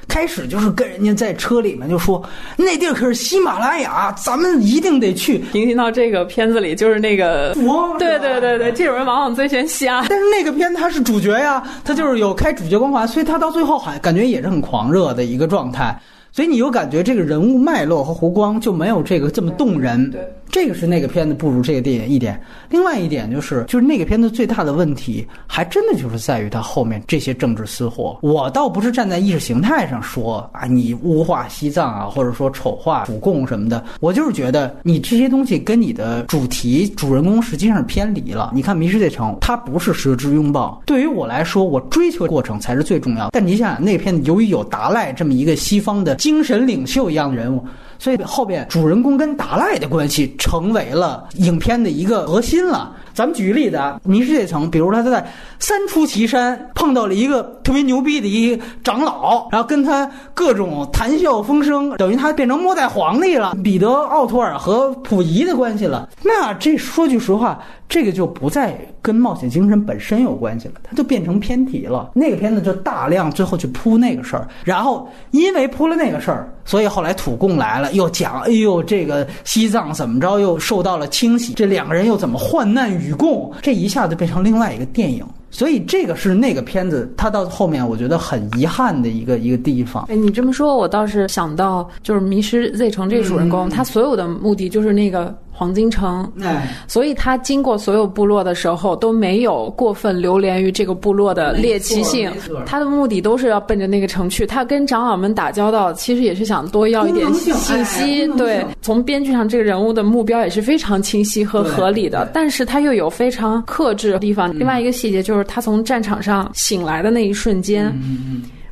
开始就是跟人家在车里面就说那地儿可是喜马拉雅，咱们一定得去。平行到这个片子里，就是那个佛，对对对对，这种人往往最先瞎。但是那个片他是主角呀，他就是有开主角光环，所以他到最后还感觉也是很狂热的一个状态。所以你又感觉这个人物脉络和弧光就没有这个这么动人。对。这个是那个片子不如这个电影一点，另外一点就是，就是那个片子最大的问题，还真的就是在于它后面这些政治私货。我倒不是站在意识形态上说啊，你污化西藏啊，或者说丑化主共什么的，我就是觉得你这些东西跟你的主题、主人公实际上是偏离了。你看《迷失这城》，它不是蛇之拥抱，对于我来说，我追求过程才是最重要的。但你想想，那片子由于有达赖这么一个西方的精神领袖一样的人物。所以后边主人公跟达赖的关系成为了影片的一个核心了。咱们举个例子啊，《迷失这层》，比如他在三出祁山碰到了一个特别牛逼的一长老，然后跟他各种谈笑风生，等于他变成末代皇帝了。彼得·奥托尔和溥仪的关系了，那这说句实话，这个就不再跟冒险精神本身有关系了，它就变成偏题了。那个片子就大量最后去铺那个事儿，然后因为铺了那个事儿，所以后来土共来了，又讲，哎呦，这个西藏怎么着又受到了清洗，这两个人又怎么患难与。与共，这一下子变成另外一个电影，所以这个是那个片子，它到后面我觉得很遗憾的一个一个地方。哎，你这么说，我倒是想到，就是《迷失 Z 城》这个主人公，他所有的目的就是那个。黄金城，所以他经过所有部落的时候都没有过分流连于这个部落的猎奇性，他的目的都是要奔着那个城去。他跟长老们打交道，其实也是想多要一点信息。对，从编剧上这个人物的目标也是非常清晰和合理的，但是他又有非常克制的地方。另外一个细节就是他从战场上醒来的那一瞬间，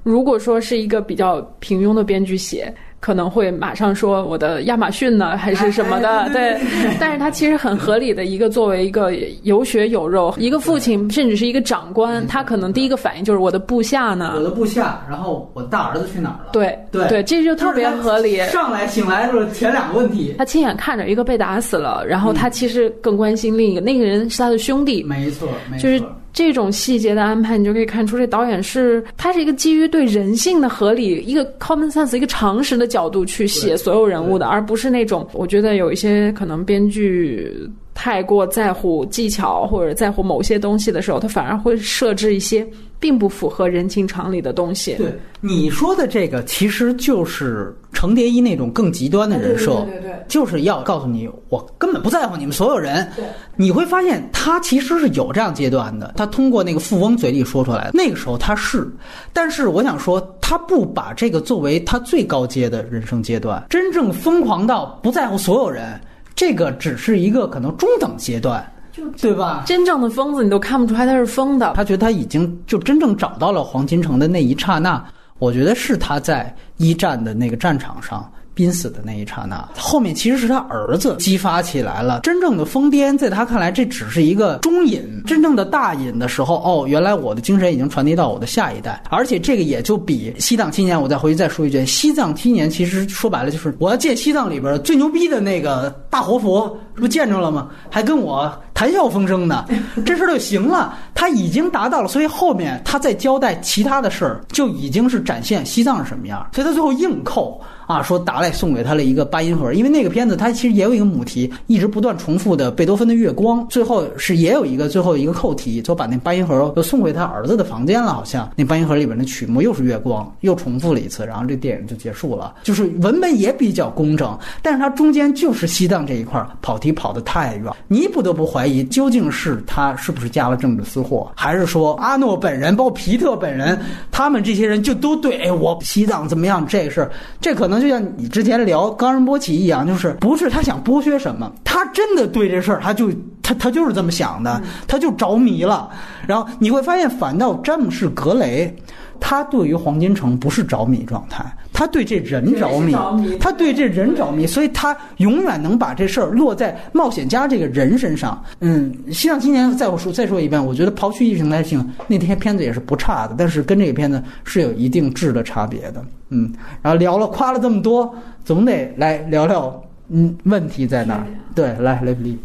如果说是一个比较平庸的编剧写。可能会马上说我的亚马逊呢，还是什么的？对，但是他其实很合理的一个，作为一个有血有肉，一个父亲，甚至是一个长官，他可能第一个反应就是我的部下呢？我的部下，然后我大儿子去哪儿了？对对对，这就特别合理。上来醒来就是前两个问题，他亲眼看着一个被打死了，然后他其实更关心另一个，那个人是他的兄弟。没错，没错，就是。这种细节的安排，你就可以看出这导演是他是一个基于对人性的合理、一个 common sense、一个常识的角度去写所有人物的，而不是那种我觉得有一些可能编剧太过在乎技巧或者在乎某些东西的时候，他反而会设置一些。并不符合人情常理的东西。对你说的这个，其实就是程蝶衣那种更极端的人设，对对，就是要告诉你，我根本不在乎你们所有人。对，你会发现他其实是有这样阶段的。他通过那个富翁嘴里说出来，那个时候他是，但是我想说，他不把这个作为他最高阶的人生阶段，真正疯狂到不在乎所有人，这个只是一个可能中等阶段。就对吧？真正的疯子你都看不出来他是疯的。他觉得他已经就真正找到了黄金城的那一刹那，我觉得是他在一战的那个战场上。濒死的那一刹那，后面其实是他儿子激发起来了真正的疯癫。在他看来，这只是一个中瘾，真正的大瘾的时候，哦，原来我的精神已经传递到我的下一代。而且这个也就比西藏青年，我再回去再说一句，西藏青年其实说白了就是我要见西藏里边最牛逼的那个大活佛，这不见着了吗？还跟我谈笑风生呢，这事儿就行了。他已经达到了，所以后面他再交代其他的事儿，就已经是展现西藏是什么样。所以他最后硬扣。啊，说达赖送给他了一个八音盒，因为那个片子它其实也有一个母题，一直不断重复的贝多芬的月光，最后是也有一个最后一个扣题，就把那八音盒又送回他儿子的房间了，好像那八音盒里边的曲目又是月光，又重复了一次，然后这电影就结束了。就是文本也比较工整，但是它中间就是西藏这一块跑题跑得太远，你不得不怀疑究竟是他是不是加了政治私货，还是说阿诺本人包括皮特本人，他们这些人就都对，哎，我西藏怎么样？这事这可能。就像你之前聊冈仁波齐一样，就是不是他想剥削什么，他真的对这事儿，他就他他就是这么想的，他就着迷了。然后你会发现，反倒詹姆士格雷。他对于黄金城不是着迷状态，他对这人着迷，他对这人着迷，所以他永远能把这事儿落在冒险家这个人身上。嗯，西藏青年再我说再说一遍，我觉得刨去意识形态性，那天片子也是不差的，但是跟这个片子是有一定质的差别的。嗯，然后聊了夸了这么多，总得来聊聊，嗯，问题在哪儿？对，来雷普利，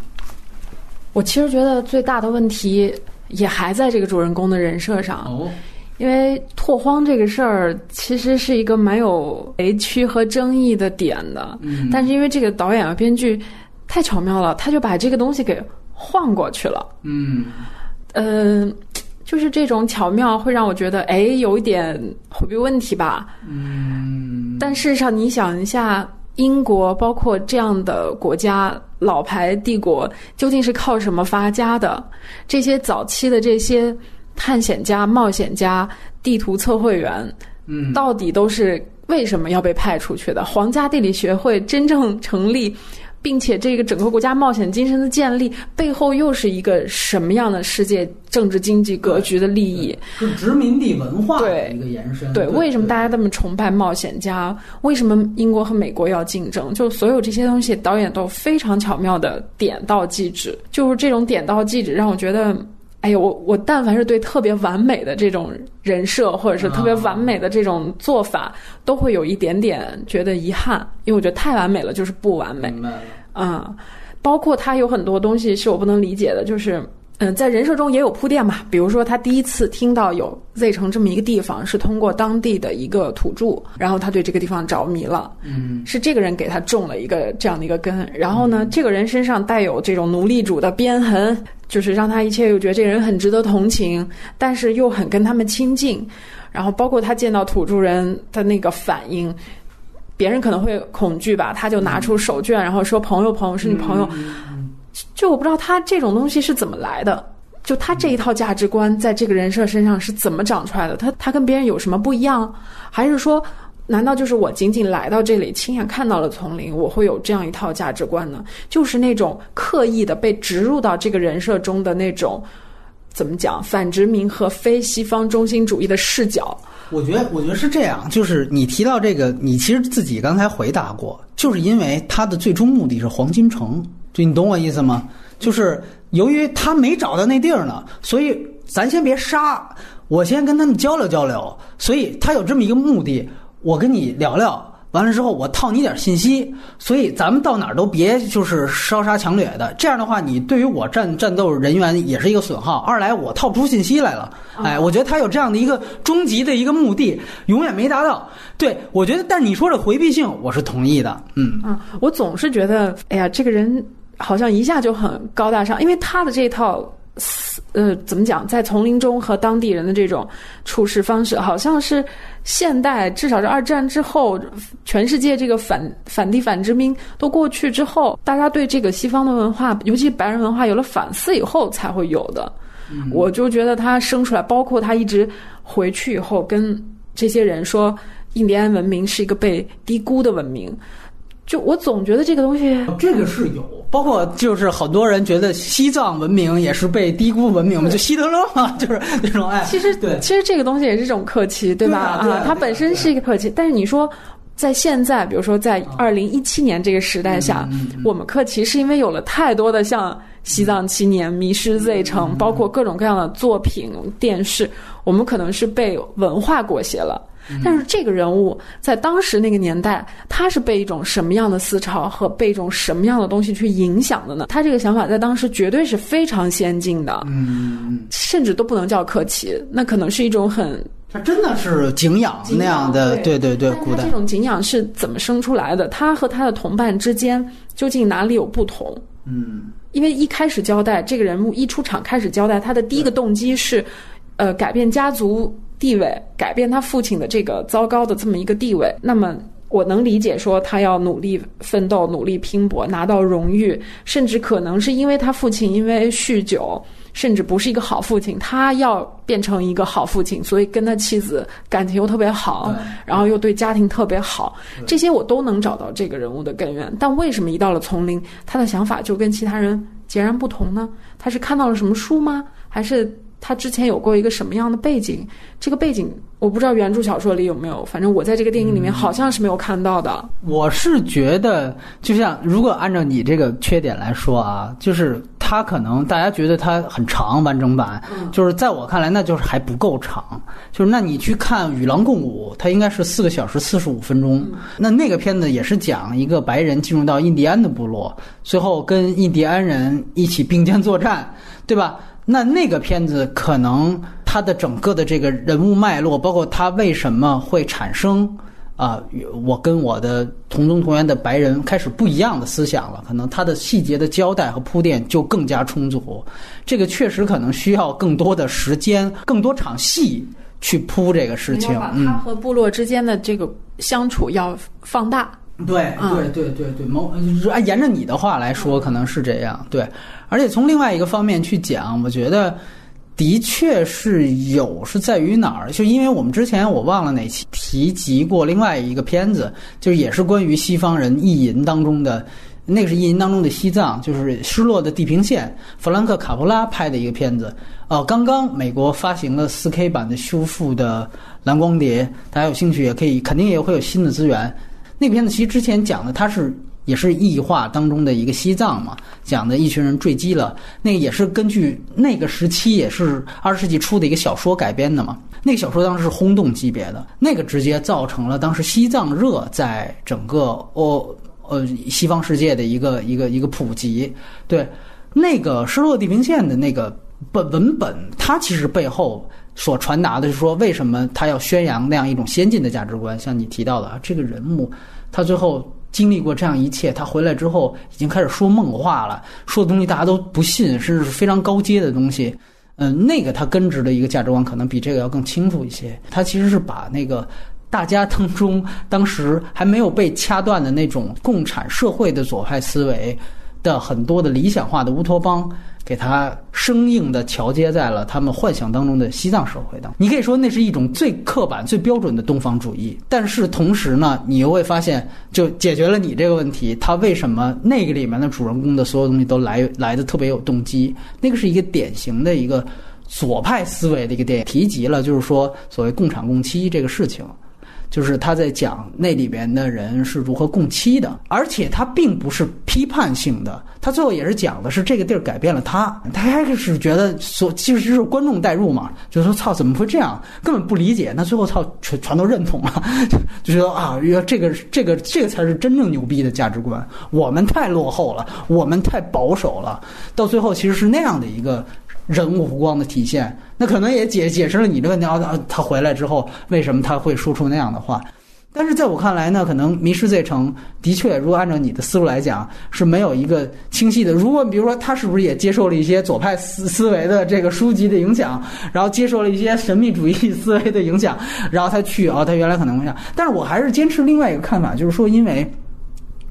我其实觉得最大的问题也还在这个主人公的人设上。哦。因为拓荒这个事儿其实是一个蛮有雷区和争议的点的，嗯但是因为这个导演和编剧太巧妙了，他就把这个东西给晃过去了。嗯嗯、就是这种巧妙会让我觉得，哎，有一点回避问题吧。嗯，但事实上，你想一下，英国包括这样的国家，老牌帝国究竟是靠什么发家的？这些早期的这些探险家、冒险家、地图测绘员，嗯到底都是为什么要被派出去的？皇家地理学会真正成立。并且，这个整个国家冒险精神的建立背后，又是一个什么样的世界政治经济格局的利益？是殖民地文化的对一个延伸。对，为什么大家这么崇拜冒险家？为什么英国和美国要竞争？就所有这些东西，导演都非常巧妙的点到即止。就是这种点到即止，让我觉得，哎呦，我我但凡是对特别完美的这种人设，或者是特别完美的这种做法，都会有一点点觉得遗憾，因为我觉得太完美了就是不完美。嗯，包括他有很多东西是我不能理解的，就是嗯，在人设中也有铺垫嘛。比如说，他第一次听到有 Z 城这么一个地方，是通过当地的一个土著，然后他对这个地方着迷了。嗯是这个人给他种了一个这样的一个根，然后呢，这个人身上带有这种奴隶主的鞭痕，就是让他一切又觉得这个人很值得同情，但是又很跟他们亲近。然后包括他见到土著人的那个反应，别人可能会恐惧吧，他就拿出手绢，然后说：“朋友，朋友是你朋友。就我不知道他这种东西是怎么来的。就他这一套价值观在这个人设身上是怎么长出来的？他他跟别人有什么不一样？还是说，难道就是我仅仅来到这里，亲眼看到了丛林，我会有这样一套价值观呢？就是那种刻意的被植入到这个人设中的那种，怎么讲反殖民和非西方中心主义的视角？我觉得，我觉得是这样，就是你提到这个，你其实自己刚才回答过，就是因为他的最终目的是黄金城，就你懂我意思吗？就是由于他没找到那地儿呢，所以咱先别杀，我先跟他们交流交流，所以他有这么一个目的，我跟你聊聊。完了之后，我套你点信息，所以咱们到哪儿都别就是烧杀抢掠的。这样的话，你对于我战战斗人员也是一个损耗。二来，我套不出信息来了。哎，我觉得他有这样的一个终极的一个目的，永远没达到。对我觉得，但你说这回避性，我是同意的。嗯啊，我总是觉得，哎呀，这个人好像一下就很高大上，因为他的这一套，呃，怎么讲，在丛林中和当地人的这种处事方式，好像是现代，至少是二战之后，全世界这个反反帝反殖民都过去之后，大家对这个西方的文化，尤其白人文化有了反思以后才会有的。我就觉得他生出来，包括他一直回去以后跟这些人说，印第安文明是一个被低估的文明。就我总觉得这个东西，这个是有，包括就是很多人觉得西藏文明也是被低估文明嘛，就希特勒嘛，[LAUGHS] 就是那种哎，其实对，其实这个东西也是一种客气，对吧？对啊它本身是一个客气，但是你说。在现在，比如说在二零一七年这个时代下，嗯我们客气是因为有了太多的像西藏青年、迷失 Z 城，包括各种各样的作品、电视，我们可能是被文化裹挟了。但是这个人物在当时那个年代，他是被一种什么样的思潮和被一种什么样的东西去影响的呢？他这个想法在当时绝对是非常先进的，嗯，甚至都不能叫客气，那可能是一种很他真的是敬仰那样的，对对对，古代但他这种敬仰是怎么生出来的？他和他的同伴之间究竟哪里有不同？嗯因为一开始交代这个人物一出场开始交代他的第一个动机是，呃，改变家族地位，改变他父亲的这个糟糕的这么一个地位。那么我能理解说他要努力奋斗、努力拼搏，拿到荣誉，甚至可能是因为他父亲因为酗酒。甚至不是一个好父亲，他要变成一个好父亲，所以跟他妻子感情又特别好，然后又对家庭特别好，这些我都能找到这个人物的根源。但为什么一到了丛林，他的想法就跟其他人截然不同呢？他是看到了什么书吗？还是他之前有过一个什么样的背景？这个背景我不知道原著小说里有没有，反正我在这个电影里面好像是没有看到的。我是觉得，就像如果按照你这个缺点来说啊，就是它可能大家觉得它很长完整版，就是在我看来那就是还不够长。就是那你去看《与狼共舞》，它应该是四个小时四十五分钟。那那个片子也是讲一个白人进入到印第安的部落，最后跟印第安人一起并肩作战，对吧？那那个片子可能它的整个的这个人物脉络，包括他为什么会产生啊、我跟我的同宗同源的白人开始不一样的思想了，可能他的细节的交代和铺垫就更加充足。这个确实可能需要更多的时间，更多场戏去铺这个事情。嗯他，和部落之间的这个相处要放大。对嗯对对对对，某就是按沿着你的话来说，可能是这样。对，而且从另外一个方面去讲，我觉得的确是有，是在于哪儿？就因为我们之前我忘了哪期提及过另外一个片子，就是也是关于西方人意淫当中的。那个是意淫当中的西藏，就是《失落的地平线》，弗兰克·卡普拉拍的一个片子。呃，刚刚美国发行了 4K 版的修复的蓝光碟，大家有兴趣也可以，肯定也会有新的资源。那个片子其实之前讲的，它是也是异化当中的一个西藏嘛，讲的一群人坠机了。那个也是根据那个时期，也是二十世纪初的一个小说改编的嘛。那个小说当时是轰动级别的，那个直接造成了当时西藏热在整个欧呃西方世界的一个一个一个普及。对，那个失落地平线的那个本文本，它其实背后所传达的是说，为什么他要宣扬那样一种先进的价值观？像你提到的，这个人物他最后经历过这样一切，他回来之后已经开始说梦话了，说的东西大家都不信，甚至是非常高阶的东西。嗯，那个他根植的一个价值观可能比这个要更清楚一些。他其实是把那个大家当中当时还没有被掐断的那种共产社会的左派思维的很多的理想化的乌托邦，给它生硬的桥接在了他们幻想当中的西藏社会当中。你可以说那是一种最刻板、最标准的东方主义，但是同时呢，你又会发现，就解决了你这个问题，他为什么那个里面的主人公的所有东西都来来的特别有动机？那个是一个典型的一个左派思维的一个电影，提及了就是说所谓共产共妻这个事情。就是他在讲那里边的人是如何共妻的，而且他并不是批判性的，他最后也是讲的是这个地儿改变了他，他开始觉得所其实就是观众代入嘛，就说操怎么会这样，根本不理解，那最后操全全都认同了，[LAUGHS] 就觉得啊，这个这个这个才是真正牛逼的价值观，我们太落后了，我们太保守了，到最后其实是那样的一个。人物弧光的体现，那可能也解解释了你的问题啊。他回来之后，为什么他会说出那样的话？但是在我看来呢，可能《迷失这城》的确，如果按照你的思路来讲，是没有一个清晰的。如果比如说他是不是也接受了一些左派思思维的这个书籍的影响，然后接受了一些神秘主义思维的影响，然后他去啊、他原来可能会这样。但是我还是坚持另外一个看法，就是说，因为。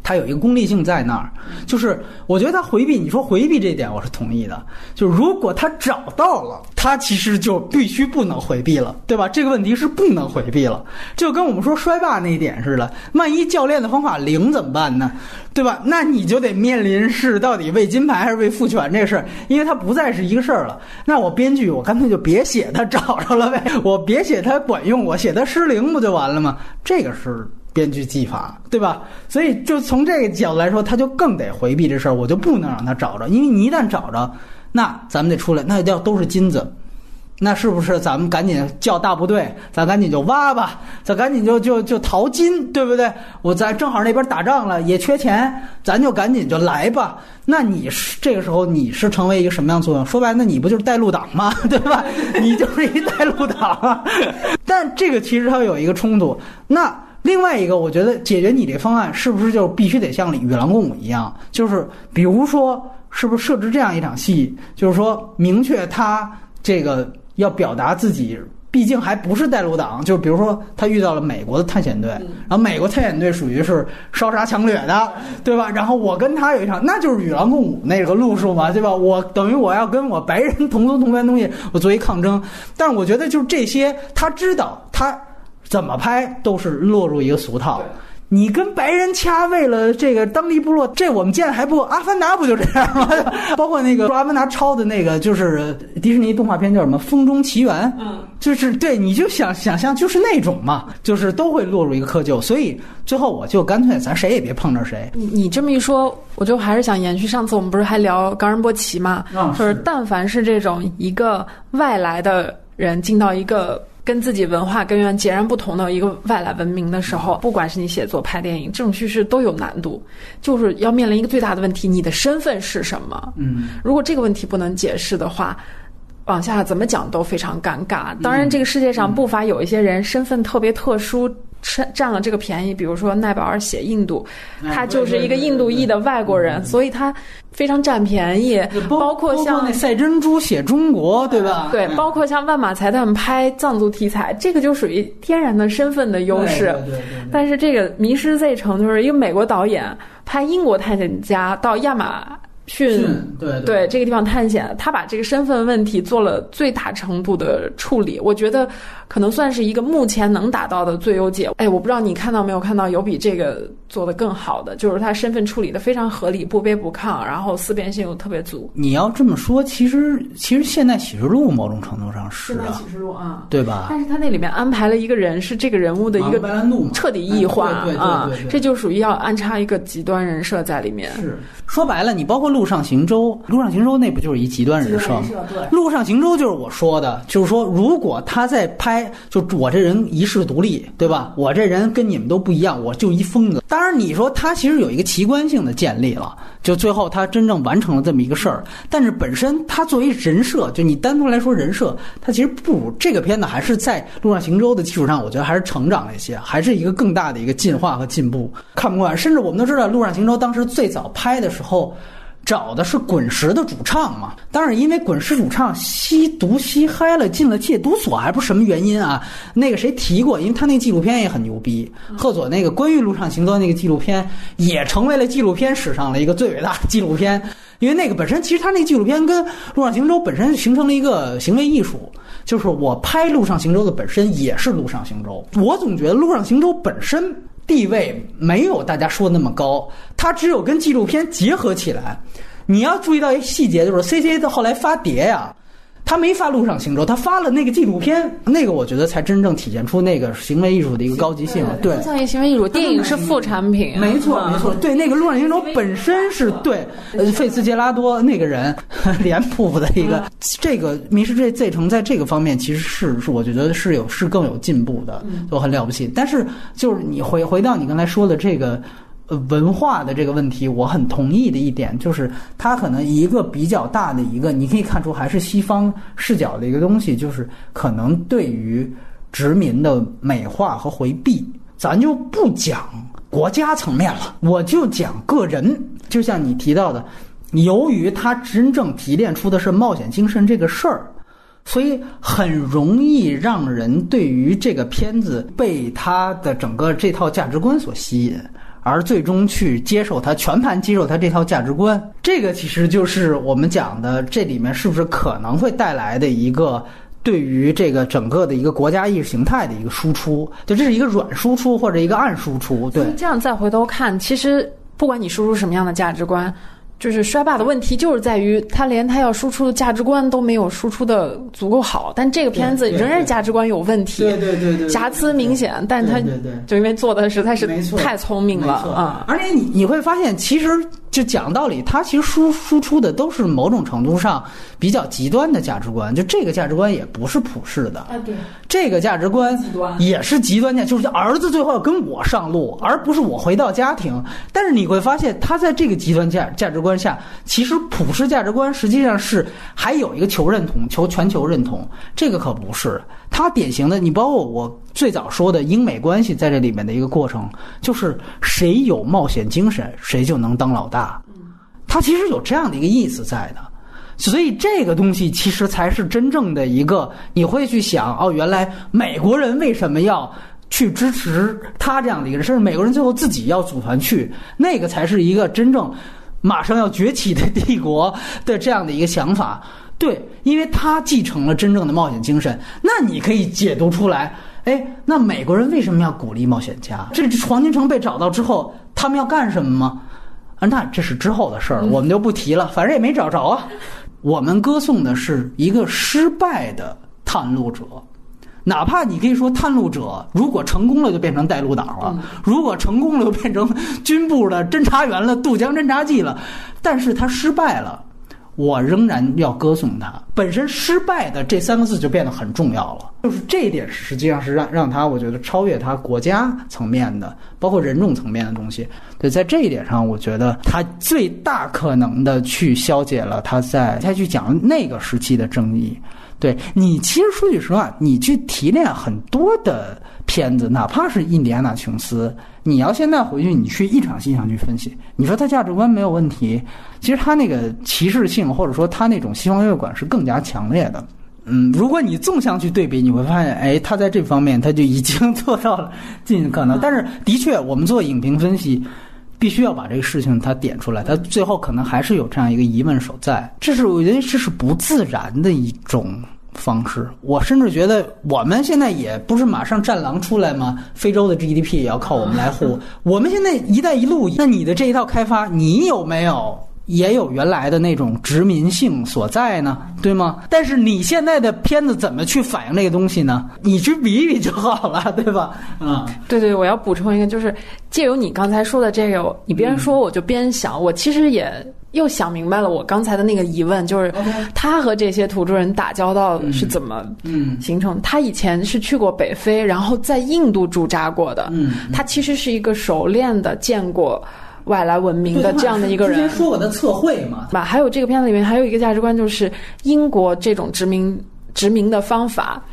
它有一个功利性在那儿，就是我觉得他回避，你说回避这点我是同意的。就如果他找到了，他其实就必须不能回避了，对吧？这个问题是不能回避了，就跟我们说摔霸那一点似的。万一教练的方法零怎么办呢？对吧？那你就得面临是到底为金牌还是为复权这事儿，因为它不再是一个事儿了。那我编剧我干脆就别写他找着了呗，我别写他管用，我写他失灵不就完了吗？这个是。编剧技法，对吧？所以就从这个角度来说，他就更得回避这事儿，我就不能让他找着，因为你一旦找着，那咱们得出来，那要都是金子，那是不是咱们赶紧叫大部队，咱赶紧就挖吧，咱赶紧就就就淘金，对不对？我咱正好那边打仗了，也缺钱，咱就赶紧就来吧。那你是这个时候你是成为一个什么样作用？说白了，你不就是带路党吗？[LAUGHS] 对吧？你就是一带路党。[LAUGHS] 但这个其实它有一个冲突，那。另外一个，我觉得解决你这方案是不是就必须得像与狼共舞一样？就是比如说，是不是设置这样一场戏，就是说明确他这个要表达自己，毕竟还不是带路党。就比如说他遇到了美国的探险队，然后美国探险队属于是烧杀抢掠的，对吧？然后我跟他有一场，那就是与狼共舞那个路数嘛，对吧？我等于我要跟我白人同宗同源东西，我作为抗争。但是我觉得就是这些，他知道他。怎么拍都是落入一个俗套。你跟白人掐，为了这个当地部落，这我们见还不？阿凡达不就这样吗？[LAUGHS] 包括那个阿凡达抄的那个，就是迪士尼动画片叫什么《风中奇缘》？嗯，就是对，你就想想象，就是那种嘛，就是都会落入一个窠臼。所以最后我就干脆咱谁也别碰着谁。你你这么一说，我就还是想延续上次我们不是还聊冈仁波齐嘛？嗯就是但凡是这种一个外来的人进到一个。跟自己文化根源截然不同的一个外来文明的时候，不管是你写作、拍电影，这种叙事都有难度，就是要面临一个最大的问题：你的身份是什么？嗯，如果这个问题不能解释的话，往下怎么讲都非常尴尬。当然，这个世界上不乏有一些人身份特别特殊。占占了这个便宜，比如说奈保尔写印度，他就是一个印度裔的外国人，所以他非常占便宜。包括像那赛珍珠写中国，对吧？对，包括像万马才他们拍藏族题材，这个就属于天然的身份的优势。但是这个《迷失 Z 城》就是一个美国导演拍英国探险家到亚马。逊对对这个地方探险，他把这个身份问题做了最大程度的处理，我觉得可能算是一个目前能达到的最优解。哎，我不知道你看到没有看到有比这个做的更好的，就是他身份处理的非常合理，不卑不亢，然后思辨性又特别足。你要这么说，其实其实现代启示录某种程度上是现代启示录啊，对吧？但是他那里面安排了一个人是这个人物的一个彻底异化啊，这就属于要安插一个极端人设在里面。是说白了，你包括。路上行舟，陆上行舟那不就是一极端人设吗？陆上行舟就是我说的，就是说，如果他在拍，就我这人一世独立，对吧？我这人跟你们都不一样，我就一疯子。当然，你说他其实有一个奇观性的建立了，就最后他真正完成了这么一个事儿。但是本身他作为人设，就你单独来说人设，他其实不如这个片子还是在陆上行舟的基础上，我觉得还是成长了一些，还是一个更大的一个进化和进步。看不惯，甚至我们都知道，陆上行舟当时最早拍的时候。找的是滚石的主唱嘛？当然，因为滚石主唱吸毒吸嗨了，进了戒毒所，还不是什么原因啊？那个谁提过？因为他那纪录片也很牛逼，贺佐那个关于路上行舟那个纪录片也成为了纪录片史上的一个最伟大的纪录片。因为那个本身，其实他那个纪录片跟路上行舟本身形成了一个行为艺术，就是我拍路上行舟的本身也是路上行舟。我总觉得路上行舟本身。地位没有大家说那么高，它只有跟纪录片结合起来。你要注意到一细节，就是 C C 的后来发碟呀。他没发《路上行舟》，他发了那个纪录片，那个我觉得才真正体现出那个行为艺术的一个高级性。对，像一行为艺术，电影是副产品。没错，没错。对，那个《路上行舟》本身是对，呃，费茨杰拉多那个人 [LAUGHS] 脸谱的一个，这个《迷失这 Z 城》在这个方面其实是是我觉得是有是更有进步的，就很了不起。但是就是你回回到你刚才说的这个。呃，文化的这个问题，我很同意的一点就是，它可能一个比较大的一个，你可以看出还是西方视角的一个东西，就是可能对于殖民的美化和回避，咱就不讲国家层面了，我就讲个人。就像你提到的，由于他真正提炼出的是冒险精神这个事儿，所以很容易让人对于这个片子被他的整个这套价值观所吸引。而最终去接受他全盘接受他这套价值观，这个其实就是我们讲的这里面是不是可能会带来的一个对于这个整个的一个国家意识形态的一个输出，就这是一个软输出或者一个暗输出。对，这样再回头看，其实不管你输出什么样的价值观。就是衰霸的问题，就是在于他连他要输出的价值观都没有输出的足够好。但这个片子仍然价值观有问题，对对对对，瑕疵明显。但他就因为做的实在是太聪明了啊！而且你你会发现，其实。就讲道理，他其实输输出的都是某种程度上比较极端的价值观，就这个价值观也不是普世的。啊，对，这个价值观也是极端的，就是儿子最后要跟我上路，而不是我回到家庭。但是你会发现，他在这个极端价价值观下，其实普世价值观实际上是还有一个求认同、求全球认同，这个可不是。它典型的，你包括我最早说的英美关系在这里面的一个过程，就是谁有冒险精神，谁就能当老大。它其实有这样的一个意思在的，所以这个东西其实才是真正的一个，你会去想哦，原来美国人为什么要去支持他这样的一个人，甚至美国人最后自己要组团去，那个才是一个真正马上要崛起的帝国的这样的一个想法。[LAUGHS] 对，因为他继承了真正的冒险精神，那你可以解读出来，哎，那美国人为什么要鼓励冒险家？这黄金城被找到之后，他们要干什么吗？啊，那这是之后的事儿，我们就不提了，反正也没找着啊。我们歌颂的是一个失败的探路者，哪怕你可以说探路者如果成功了就变成带路党了，如果成功了就变成军部的侦察员了，渡江侦察记了，但是他失败了。我仍然要歌颂他，本身失败的这三个字就变得很重要了。就是这一点，实际上是让让他我觉得超越他国家层面的，包括人种层面的东西。对，在这一点上，我觉得他最大可能的去消解了他在他去讲那个时期的争议。对你，其实说句实话，你去提炼很多的片子，哪怕是印第安纳琼斯，你要现在回去，你去一场戏上去分析，你说他价值观没有问题，其实他那个歧视性，或者说他那种西方优越感是更加强烈的。嗯，如果你纵向去对比，你会发现，哎，他在这方面他就已经 [LAUGHS] 做到了尽可能。但是，的确，我们做影评分析。必须要把这个事情他点出来，他最后可能还是有这样一个疑问所在。这是我觉得这是不自然的一种方式。我甚至觉得我们现在也不是马上战狼出来吗？非洲的 GDP 也要靠我们来护。[LAUGHS] 我们现在“一带一路”，那你的这一套开发，你有没有？也有原来的那种殖民性所在呢，对吗？但是你现在的片子怎么去反映这个东西呢？你去比一比就好了，[LAUGHS] 对吧？嗯，对对，我要补充一个，就是借由你刚才说的这个，你边说我就边想，我其实也又想明白了我刚才的那个疑问，就是他和这些土著人打交道是怎么形成？他以前是去过北非，然后在印度驻扎过的，他其实是一个熟练的见过。外来文明的这样的一个人，之前说过的测绘嘛，吧？还有这个片子里面还有一个价值观，就是英国这种殖民殖民的方法，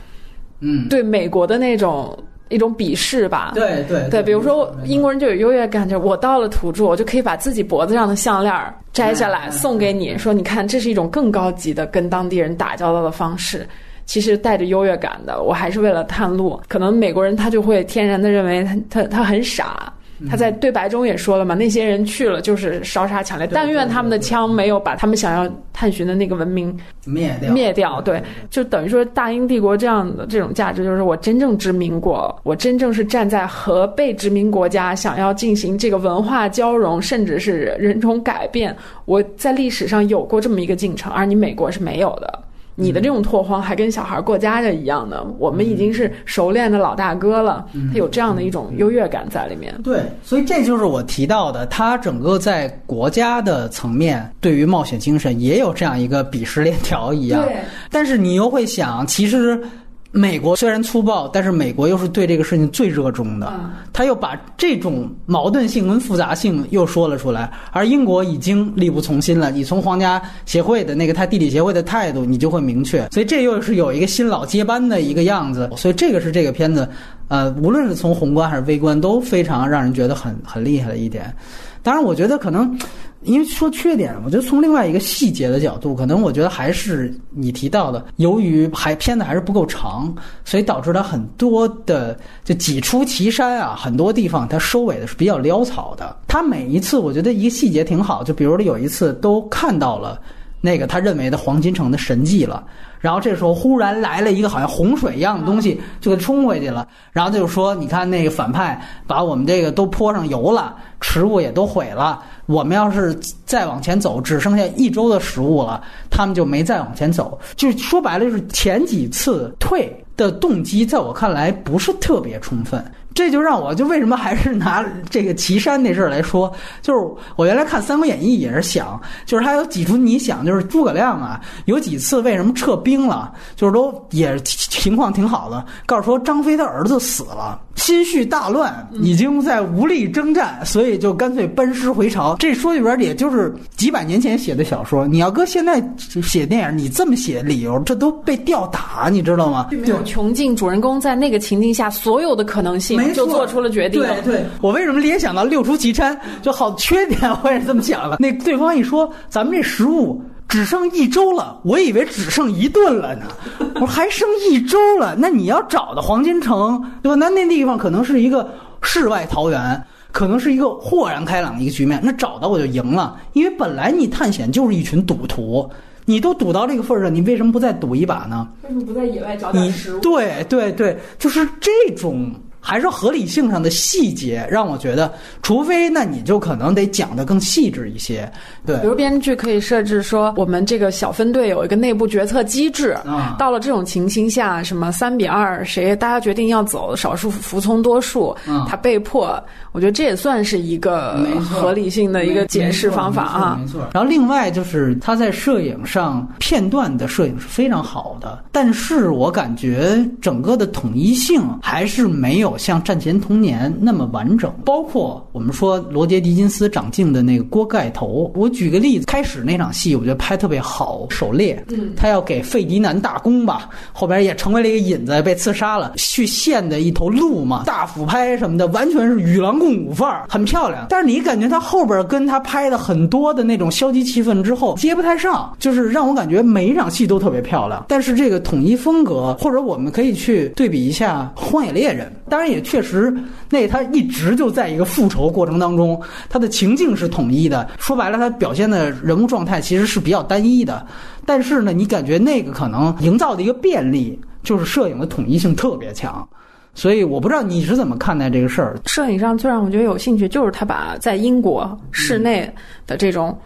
嗯，对美国的那种一种鄙视吧？对对对，比如说英国人就有优越感，就我到了土著，我就可以把自己脖子上的项链摘下来送给你，说你看，这是一种更高级的跟当地人打交道的方式，其实带着优越感的。我还是为了探路，可能美国人他就会天然的认为他他他很傻。他在对白中也说了嘛，那些人去了就是烧杀抢掠，但愿他们的枪没有把他们想要探寻的那个文明灭掉。灭掉，对，就等于说大英帝国这样的这种价值，就是我真正殖民过，我真正是站在和被殖民国家想要进行这个文化交融，甚至是人种改变，我在历史上有过这么一个进程，而你美国是没有的。你的这种拓荒还跟小孩过家家一样的，我们已经是熟练的老大哥了，他有这样的一种优越感在里面。对，所以这就是我提到的，他整个在国家的层面对于冒险精神也有这样一个鄙视链条一样。对，但是你又会想，其实。美国虽然粗暴，但是美国又是对这个事情最热衷的。他又把这种矛盾性跟复杂性又说了出来，而英国已经力不从心了。你从皇家协会的那个他地理协会的态度，你就会明确。所以这又是有一个新老接班的一个样子。所以这个是这个片子，呃，无论是从宏观还是微观，都非常让人觉得很很厉害的一点。当然，我觉得可能。因为说缺点，我觉得从另外一个细节的角度，可能我觉得还是你提到的，由于还片子还是不够长，所以导致它很多的就挤出岐山啊，很多地方它收尾的是比较潦草的。他每一次我觉得一个细节挺好，就比如有一次都看到了那个他认为的黄金城的神迹了。然后这时候忽然来了一个好像洪水一样的东西，就给冲回去了。然后他就说：“你看那个反派把我们这个都泼上油了，食物也都毁了。我们要是再往前走，只剩下一周的食物了，他们就没再往前走。就是说白了，就是前几次退的动机，在我看来不是特别充分。”这就让我就为什么还是拿这个岐山那事儿来说，就是我原来看《三国演义》也是想，就是他有几出你想，就是诸葛亮啊，有几次为什么撤兵了，就是都也情况挺好的，告诉说张飞他儿子死了，心绪大乱，已经在无力征战，所以就干脆班师回朝。这书里边也就是几百年前写的小说，你要搁现在写电影，你这么写理由，这都被吊打，你知道吗？就穷尽主人公在那个情境下所有的可能性。就做出了决定。对对，我为什么联想到六出祁山？就好缺点，我也是这么想的。那对方一说，咱们这食物只剩一周了，我以为只剩一顿了呢。[LAUGHS] 我说还剩一周了，那你要找的黄金城，对吧？那那地方可能是一个世外桃源，可能是一个豁然开朗的一个局面。那找到我就赢了，因为本来你探险就是一群赌徒，你都赌到这个份儿上，你为什么不再赌一把呢？为什么不在野外找点食物？对对对，就是这种。还是合理性上的细节让我觉得，除非那你就可能得讲得更细致一些。对，比如编剧可以设置说，我们这个小分队有一个内部决策机制，啊到了这种情形下，什么三比二，谁大家决定要走，少数服从多数，嗯他被迫，我觉得这也算是一个合理性的一个解释方法啊。没错。没错然后另外就是他在摄影上片段的摄影是非常好的，但是我感觉整个的统一性还是没有像《战前童年》那么完整。包括我们说罗杰·狄金斯长镜的那个锅盖头，我举个例子，开始那场戏我觉得拍特别好，狩猎，嗯，他要给费迪南大公吧，后边也成为了一个引子，被刺杀了，去献的一头鹿嘛，大俯拍什么的，完全是与狼共舞范儿，很漂亮。但是你感觉他后边跟他拍的很多的那种消极气氛之后接不太上，就是让我感觉每一场戏都特别漂亮。但是这个统一风格，或者我们可以去对比一下《荒野猎人》，当然也确实，那他一直就在一个复仇过程当中，他的情境是统一的。说白了，他表现的人物状态其实是比较单一的。但是呢，你感觉那个可能营造的一个便利，就是摄影的统一性特别强。所以我不知道你是怎么看待这个事儿。摄影上最让我觉得有兴趣，就是他把在英国室内的这种。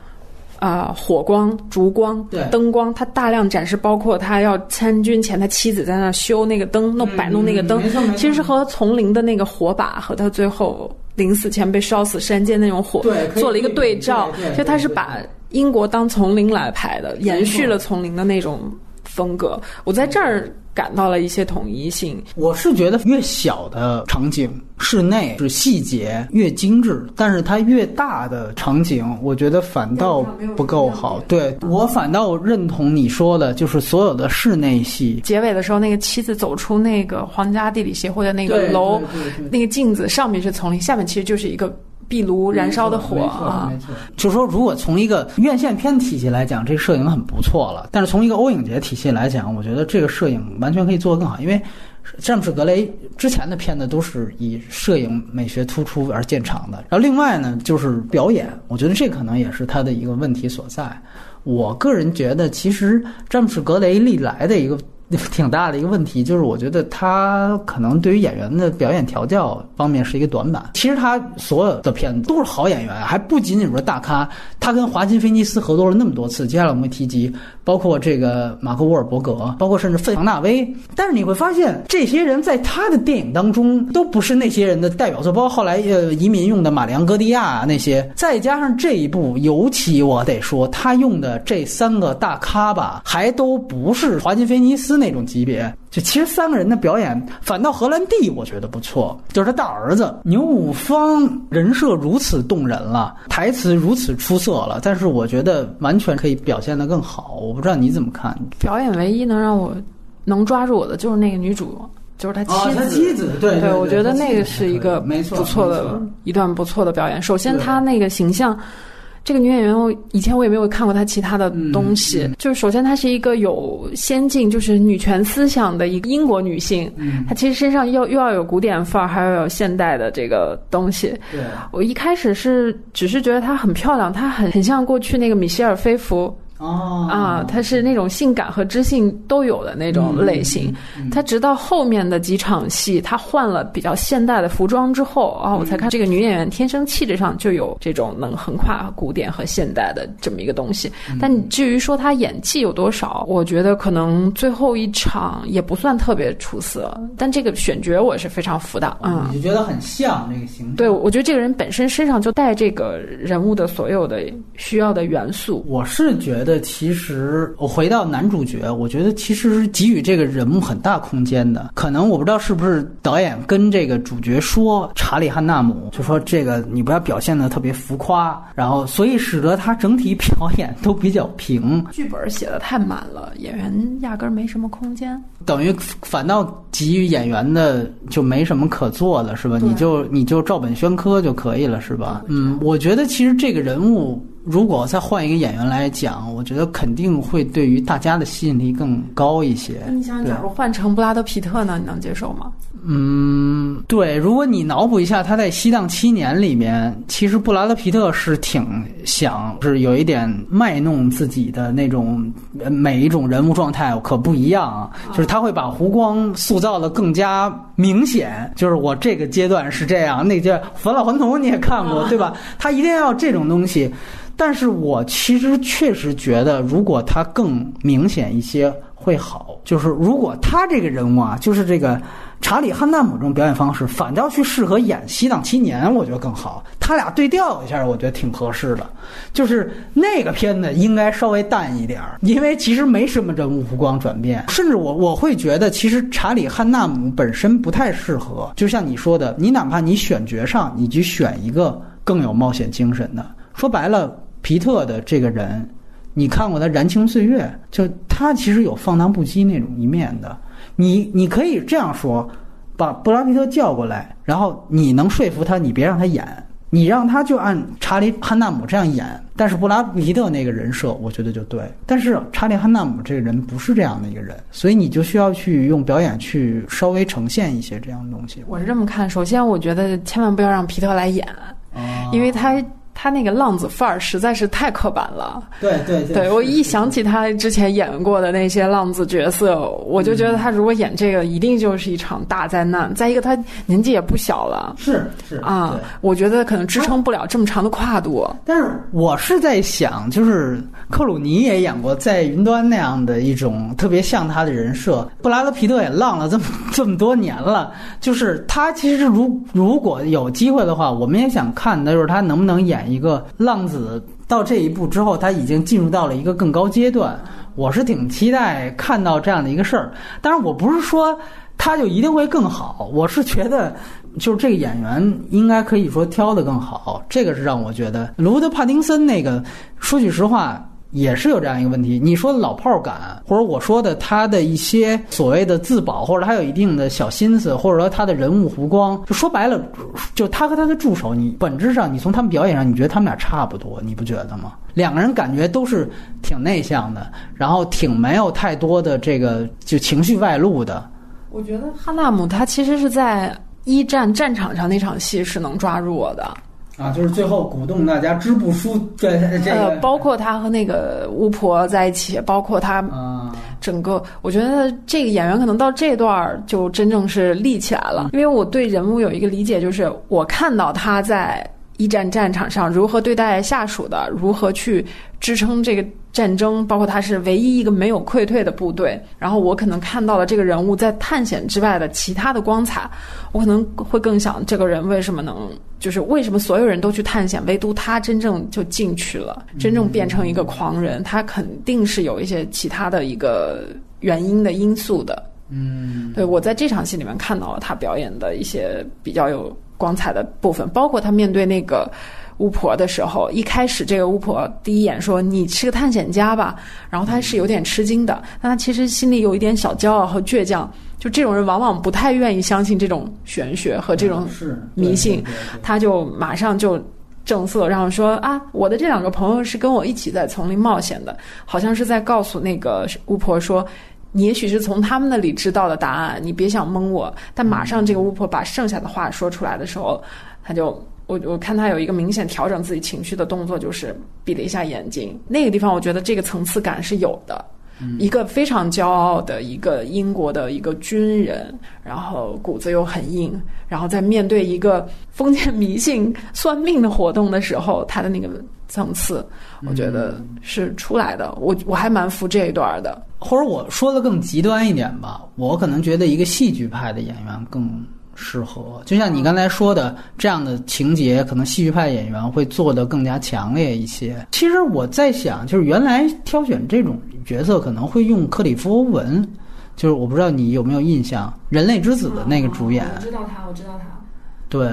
啊、火光、烛光、灯光，他大量展示，包括他要参军前，他妻子在那修那个灯，弄摆弄那个灯其实是和丛林的那个火把和他最后临死前被烧死山间那种火做了一个对照对对，就他是把英国当丛林来拍的，延续了丛林的那种风格。我在这儿感到了一些统一性，我是觉得越小的场景，室内是细节越精致，但是它越大的场景，我觉得反倒不够好。对我反倒认同你说的，就是所有的室内戏。结尾的时候，那个妻子走出那个皇家地理协会的那个楼那个镜子上面是丛林，下面其实就是一个壁炉燃烧的火啊没。错。就说如果从一个院线片体系来讲，这个摄影很不错了，但是从一个欧影节体系来讲，我觉得这个摄影完全可以做得更好，因为。詹姆斯·格雷之前的片子都是以摄影美学突出而见长的。然后另外呢，就是表演，我觉得这可能也是他的一个问题所在。我个人觉得，其实詹姆斯·格雷历来的一个 [LAUGHS] 挺大的一个问题，就是我觉得他可能对于演员的表演调教方面是一个短板。其实他所有的片子都是好演员，还不仅仅说大咖。他跟华金·菲尼斯合作了那么多次，接下来我们会提及，包括这个马克·沃尔伯格，包括甚至费·唐纳威。但是你会发现，这些人在他的电影当中都不是那些人的代表作，包括后来呃移民用的马里昂·戈迪亚那些，再加上这一部，尤其我得说，他用的这三个大咖吧，还都不是华金·菲尼斯那种级别。就其实三个人的表演，反倒荷兰弟我觉得不错，就是他大儿子牛五方人设如此动人了，台词如此出色了，但是我觉得完全可以表现得更好。我不知道你怎么看？表演唯一能让我能抓住我的就是那个女主，就是他妻子。哦他妻子对对对我觉得那个是一个没错不错的错一段不错的表演。首先，对她那个形象。这个女演员，我以前我也没有看过她其他的东西。嗯就是首先，她是一个有先进，就是女权思想的一个英国女性。嗯她其实身上又又要有古典范儿，还要有现代的这个东西。对，我一开始是只是觉得她很漂亮，她很很像过去那个米歇尔菲弗。哦啊，她是那种性感和知性都有的那种类型。她直到后面的几场戏，她换了比较现代的服装之后啊，我才看这个女演员天生气质上就有这种能横跨古典和现代的这么一个东西。但你至于说她演技有多少，我觉得可能最后一场也不算特别出色。但这个选角我是非常服的啊。你就觉得很像那个形象。对，我觉得这个人本身身上就带这个人物的所有的需要的元素。我是觉得，其实我回到男主角，我觉得其实是给予这个人物很大空间的。可能我不知道是不是导演跟这个主角说，查理·汉纳姆就说这个你不要表现的特别浮夸，然后所以使得他整体表演都比较平，剧本写的太满了，演员压根儿没什么空间。等于反倒给予演员的就没什么可做的，是吧？你就你就照本宣科就可以了，是吧？嗯，我觉得其实这个人物如果再换一个演员来讲，我觉得肯定会对于大家的吸引力更高一些。你想，假如换成布拉德皮特呢？你能接受吗？嗯，对。如果你脑补一下他在《西藏七年》里面，其实布拉德皮特是挺想是有一点卖弄自己的那种每一种人物状态可不一样啊，就是他会把湖光塑造的更加明显。就是我这个阶段是这样，那个《返老还童》你也看过对吧？他一定要这种东西。但是我其实确实觉得，如果他更明显一些会好。就是如果他这个人物啊，就是这个查理·汉纳姆这种表演方式，反倒去适合演《西藏七年》，我觉得更好。他俩对调一下，我觉得挺合适的。就是那个片子应该稍微淡一点儿，因为其实没什么人物弧光转变。甚至我我会觉得，其实查理·汉纳姆本身不太适合。就像你说的，你哪怕你选角上，你去选一个更有冒险精神的，说白了。皮特的这个人，你看过他《燃情岁月》，就他其实有放荡不羁那种一面的。你你可以这样说，把布拉皮特叫过来，然后你能说服他，你别让他演，你让他就按查理·汉纳姆这样演。但是布拉皮特那个人设，我觉得就对。但是查理·汉纳姆这个人不是这样的一个人，所以你就需要去用表演去稍微呈现一些这样的东西。我是这么看，首先我觉得千万不要让皮特来演，因为他。他那个浪子范儿实在是太刻板了。对对对，对我一想起他之前演过的那些浪子角色，我就觉得他如果演这个，一定就是一场大灾难。再一个，他年纪也不小了。是是啊，我觉得可能支撑不了这么长的跨度。但是我是在想，就是克鲁尼也演过在云端那样的一种特别像他的人设，布拉德皮特也浪了这么这么多年了，就是他其实如如果有机会的话，我们也想看的就是他能不能演。一个浪子到这一步之后，他已经进入到了一个更高阶段。我是挺期待看到这样的一个事儿。但是，我不是说他就一定会更好，我是觉得就是这个演员应该可以说挑的更好。这个是让我觉得卢德·帕丁森那个，说句实话。也是有这样一个问题，你说的老炮儿感，或者我说的他的一些所谓的自保，或者他有一定的小心思，或者说他的人物弧光，就说白了，就他和他的助手，你本质上你从他们表演上，你觉得他们俩差不多，你不觉得吗？两个人感觉都是挺内向的，然后挺没有太多的这个就情绪外露的。我觉得哈纳姆他其实是在一战战场上那场戏是能抓住我的。啊，就是最后鼓动大家支不输这这个，包括他和那个巫婆在一起，包括他整个，我觉得这个演员可能到这段就真正是立起来了。因为我对人物有一个理解，就是我看到他在一战战场上如何对待下属的，如何去支撑这个。战争包括他是唯一一个没有溃退的部队，然后我可能看到了这个人物在探险之外的其他的光彩，我可能会更想这个人为什么能，就是为什么所有人都去探险，唯独他真正就进去了，真正变成一个狂人，他肯定是有一些其他的一个原因的因素的。嗯，对我在这场戏里面看到了他表演的一些比较有光彩的部分，包括他面对那个。巫婆的时候，一开始这个巫婆第一眼说：“你是个探险家吧？”然后他是有点吃惊的，但他其实心里有一点小骄傲和倔强。就这种人往往不太愿意相信这种玄学和这种迷信，他就马上就正色，然后说：“啊，我的这两个朋友是跟我一起在丛林冒险的，好像是在告诉那个巫婆说，你也许是从他们那里知道的答案，你别想蒙我。”但马上这个巫婆把剩下的话说出来的时候，他就。我我看他有一个明显调整自己情绪的动作，就是闭了一下眼睛。那个地方，我觉得这个层次感是有的。一个非常骄傲的一个英国的一个军人，然后骨子又很硬，然后在面对一个封建迷信算命的活动的时候，他的那个层次，我觉得是出来的。我我还蛮服这一段的。或者我说的更极端一点吧，我可能觉得一个戏剧派的演员更。适合，就像你刚才说的，这样的情节，可能戏剧派演员会做得更加强烈一些。其实我在想，就是原来挑选这种角色，可能会用克里夫·欧文，就是我不知道你有没有印象，《人类之子》的那个主演。我知道他，我知道他。对，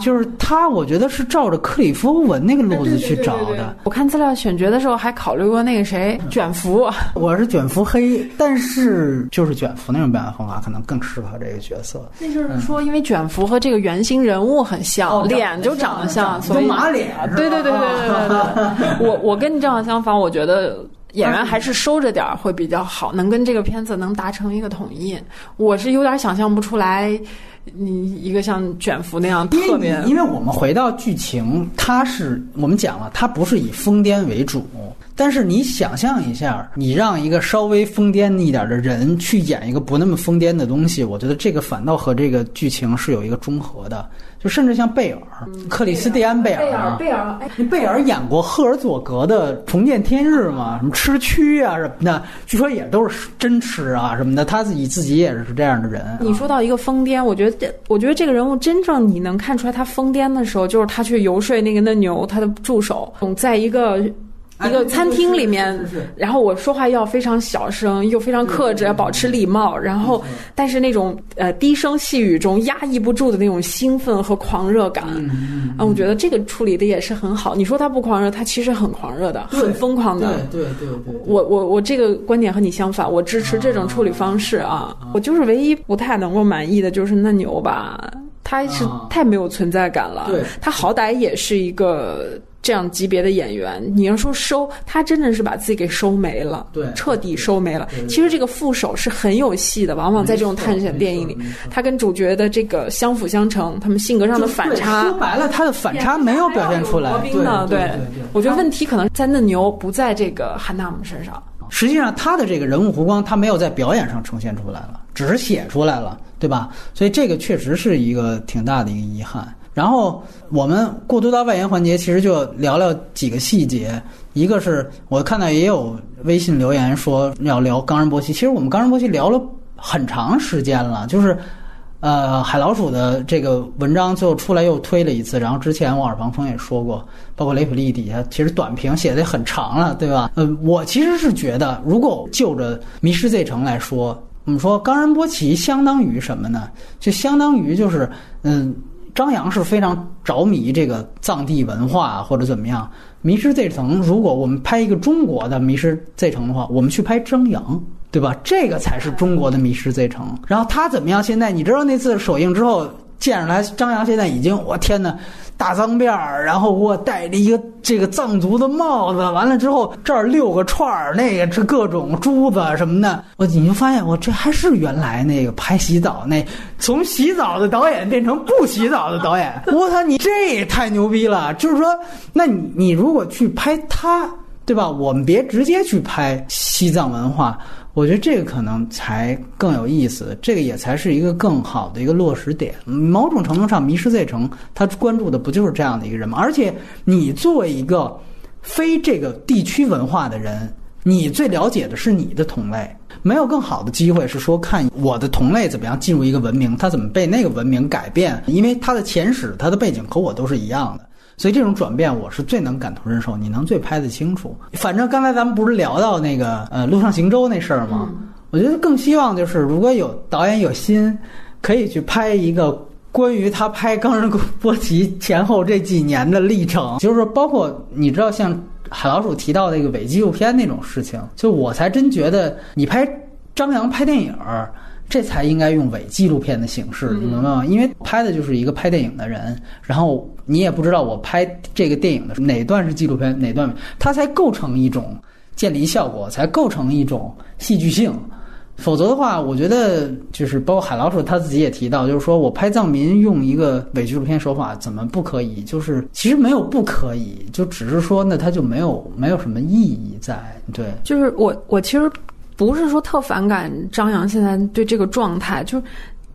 就是他，我觉得是照着克里夫文那个路子去找的。我看资料选角的时候还考虑过那个谁卷福，[LAUGHS] 我是卷福黑，但是就是卷福那种表演方法可能更适合这个角色。那就是说，因为卷福和这个原型人物很像，脸就长得像，所以马脸。[LAUGHS] 对对对对对对对。[LAUGHS] 我我跟你正好相反，我觉得。演员还是收着点儿会比较好，能跟这个片子能达成一个统一。我是有点想象不出来，你一个像卷福那样特别。因为我们回到剧情，它是我们讲了，它不是以疯癫为主。但是你想象一下，你让一个稍微疯癫一点的人去演一个不那么疯癫的东西，我觉得这个反倒和这个剧情是有一个中和的。就甚至像贝尔，克里斯蒂安贝尔，贝尔，贝尔，你贝尔演过赫尔佐格的《重见天日》吗？什么吃蛆啊什么的，据说也都是真吃啊什么的。他自己自己也是这样的人。你说到一个疯癫，我觉得这，我觉得这个人物真正你能看出来他疯癫的时候，就是他去游说那个嫩牛，他的助手，在一个。一个餐厅里面，然后我说话要非常小声，又非常克制，要保持礼貌。然后，但是那种呃低声细语中压抑不住的那种兴奋和狂热感，嗯，我觉得这个处理的也是很好。你说他不狂热，他其实很狂热的，很疯狂的。对对对。我我我这个观点和你相反，我支持这种处理方式啊。我就是唯一不太能够满意的就是那牛吧，他是太没有存在感了。对，他好歹也是一个。这样级别的演员，你要说收，他真的是把自己给收没了，对，彻底收没了。其实这个副手是很有戏的，往往在这种探险电影里，他跟主角的这个相辅相成，他们性格上的反差，说白了，他的反差没有表现出来。对对对，我觉得问题可能在嫩牛，不在这个汉娜姆身上。实际上，他的这个人物弧光，他没有在表演上呈现出来了，只是写出来了，对吧？所以这个确实是一个挺大的一个遗憾。然后我们过渡到外延环节，其实就聊聊几个细节。一个是我看到也有微信留言说要聊冈仁波齐，其实我们冈仁波齐聊了很长时间了，就是呃海老鼠的这个文章最后出来又推了一次，然后之前我耳旁风也说过，包括雷普利底下其实短评写的很长了，对吧？呃，我其实是觉得，如果就着《迷失 Z 城》来说，我们说冈仁波齐相当于什么呢？就相当于就是嗯。张扬是非常着迷这个藏地文化或者怎么样，《迷失 Z 城》如果我们拍一个中国的《迷失 Z 城》的话，我们去拍张扬，对吧？这个才是中国的《迷失 Z 城》。然后他怎么样？现在你知道那次首映之后见上来，张扬现在已经，我天哪！大脏辫儿，然后我戴着一个这个藏族的帽子，完了之后这儿六个串儿，那个是各种珠子什么的，我你就发现我这还是原来那个拍洗澡那从洗澡的导演变成不洗澡的导演，我操，你这也太牛逼了！就是说，那你你如果去拍他，对吧？我们别直接去拍西藏文化。我觉得这个可能才更有意思，这个也才是一个更好的一个落实点。某种程度上，《迷失 Z 城》他关注的不就是这样的一个人吗？而且，你作为一个非这个地区文化的人，你最了解的是你的同类，没有更好的机会是说看我的同类怎么样进入一个文明，他怎么被那个文明改变，因为他的前史、他的背景和我都是一样的。所以这种转变，我是最能感同身受，你能最拍得清楚。反正刚才咱们不是聊到那个呃陆上行舟那事儿吗？我觉得更希望就是，如果有导演有心，可以去拍一个关于他拍《冈仁波齐》前后这几年的历程，就是说，包括你知道像海老鼠提到那个伪纪录片那种事情，就我才真觉得你拍张扬拍电影。这才应该用伪纪录片的形式，你明白吗？因为拍的就是一个拍电影的人，然后你也不知道我拍这个电影的哪段是纪录片，哪段它才构成一种建立效果，才构成一种戏剧性。否则的话，我觉得就是包括海老鼠他自己也提到，就是说我拍藏民用一个伪纪录片手法，怎么不可以？就是其实没有不可以，就只是说那它就没有没有什么意义在。对，就是我我其实。不是说特反感张扬现在对这个状态，就是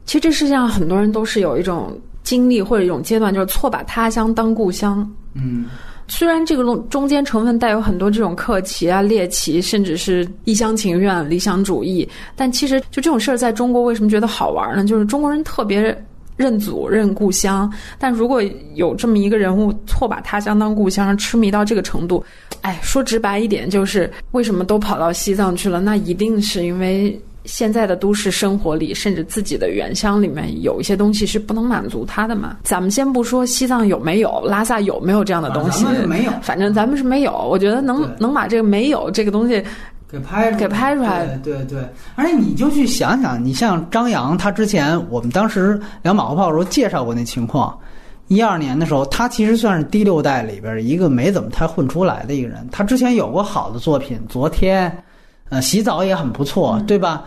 其实这世界上很多人都是有一种经历或者一种阶段，就是错把他乡当故乡。嗯，虽然这个中中间成分带有很多这种客气啊、猎奇，甚至是一厢情愿、理想主义，但其实就这种事儿，在中国为什么觉得好玩呢？就是中国人特别。认祖认故乡，但如果有这么一个人物错把他乡当故乡，痴迷到这个程度，哎，说直白一点，就是为什么都跑到西藏去了？那一定是因为现在的都市生活里，甚至自己的原乡里面，有一些东西是不能满足他的嘛。咱们先不说西藏有没有，拉萨有没有这样的东西，没有，反正咱们是没有。我觉得能能把这个没有这个东西给拍给拍出来，对对对。而且你就去想想，你像张扬，他之前我们当时聊马后炮的时候介绍过那情况。一二年的时候，他其实算是第六代里边一个没怎么太混出来的一个人。他之前有过好的作品，《昨天》，呃，洗澡也很不错，对吧？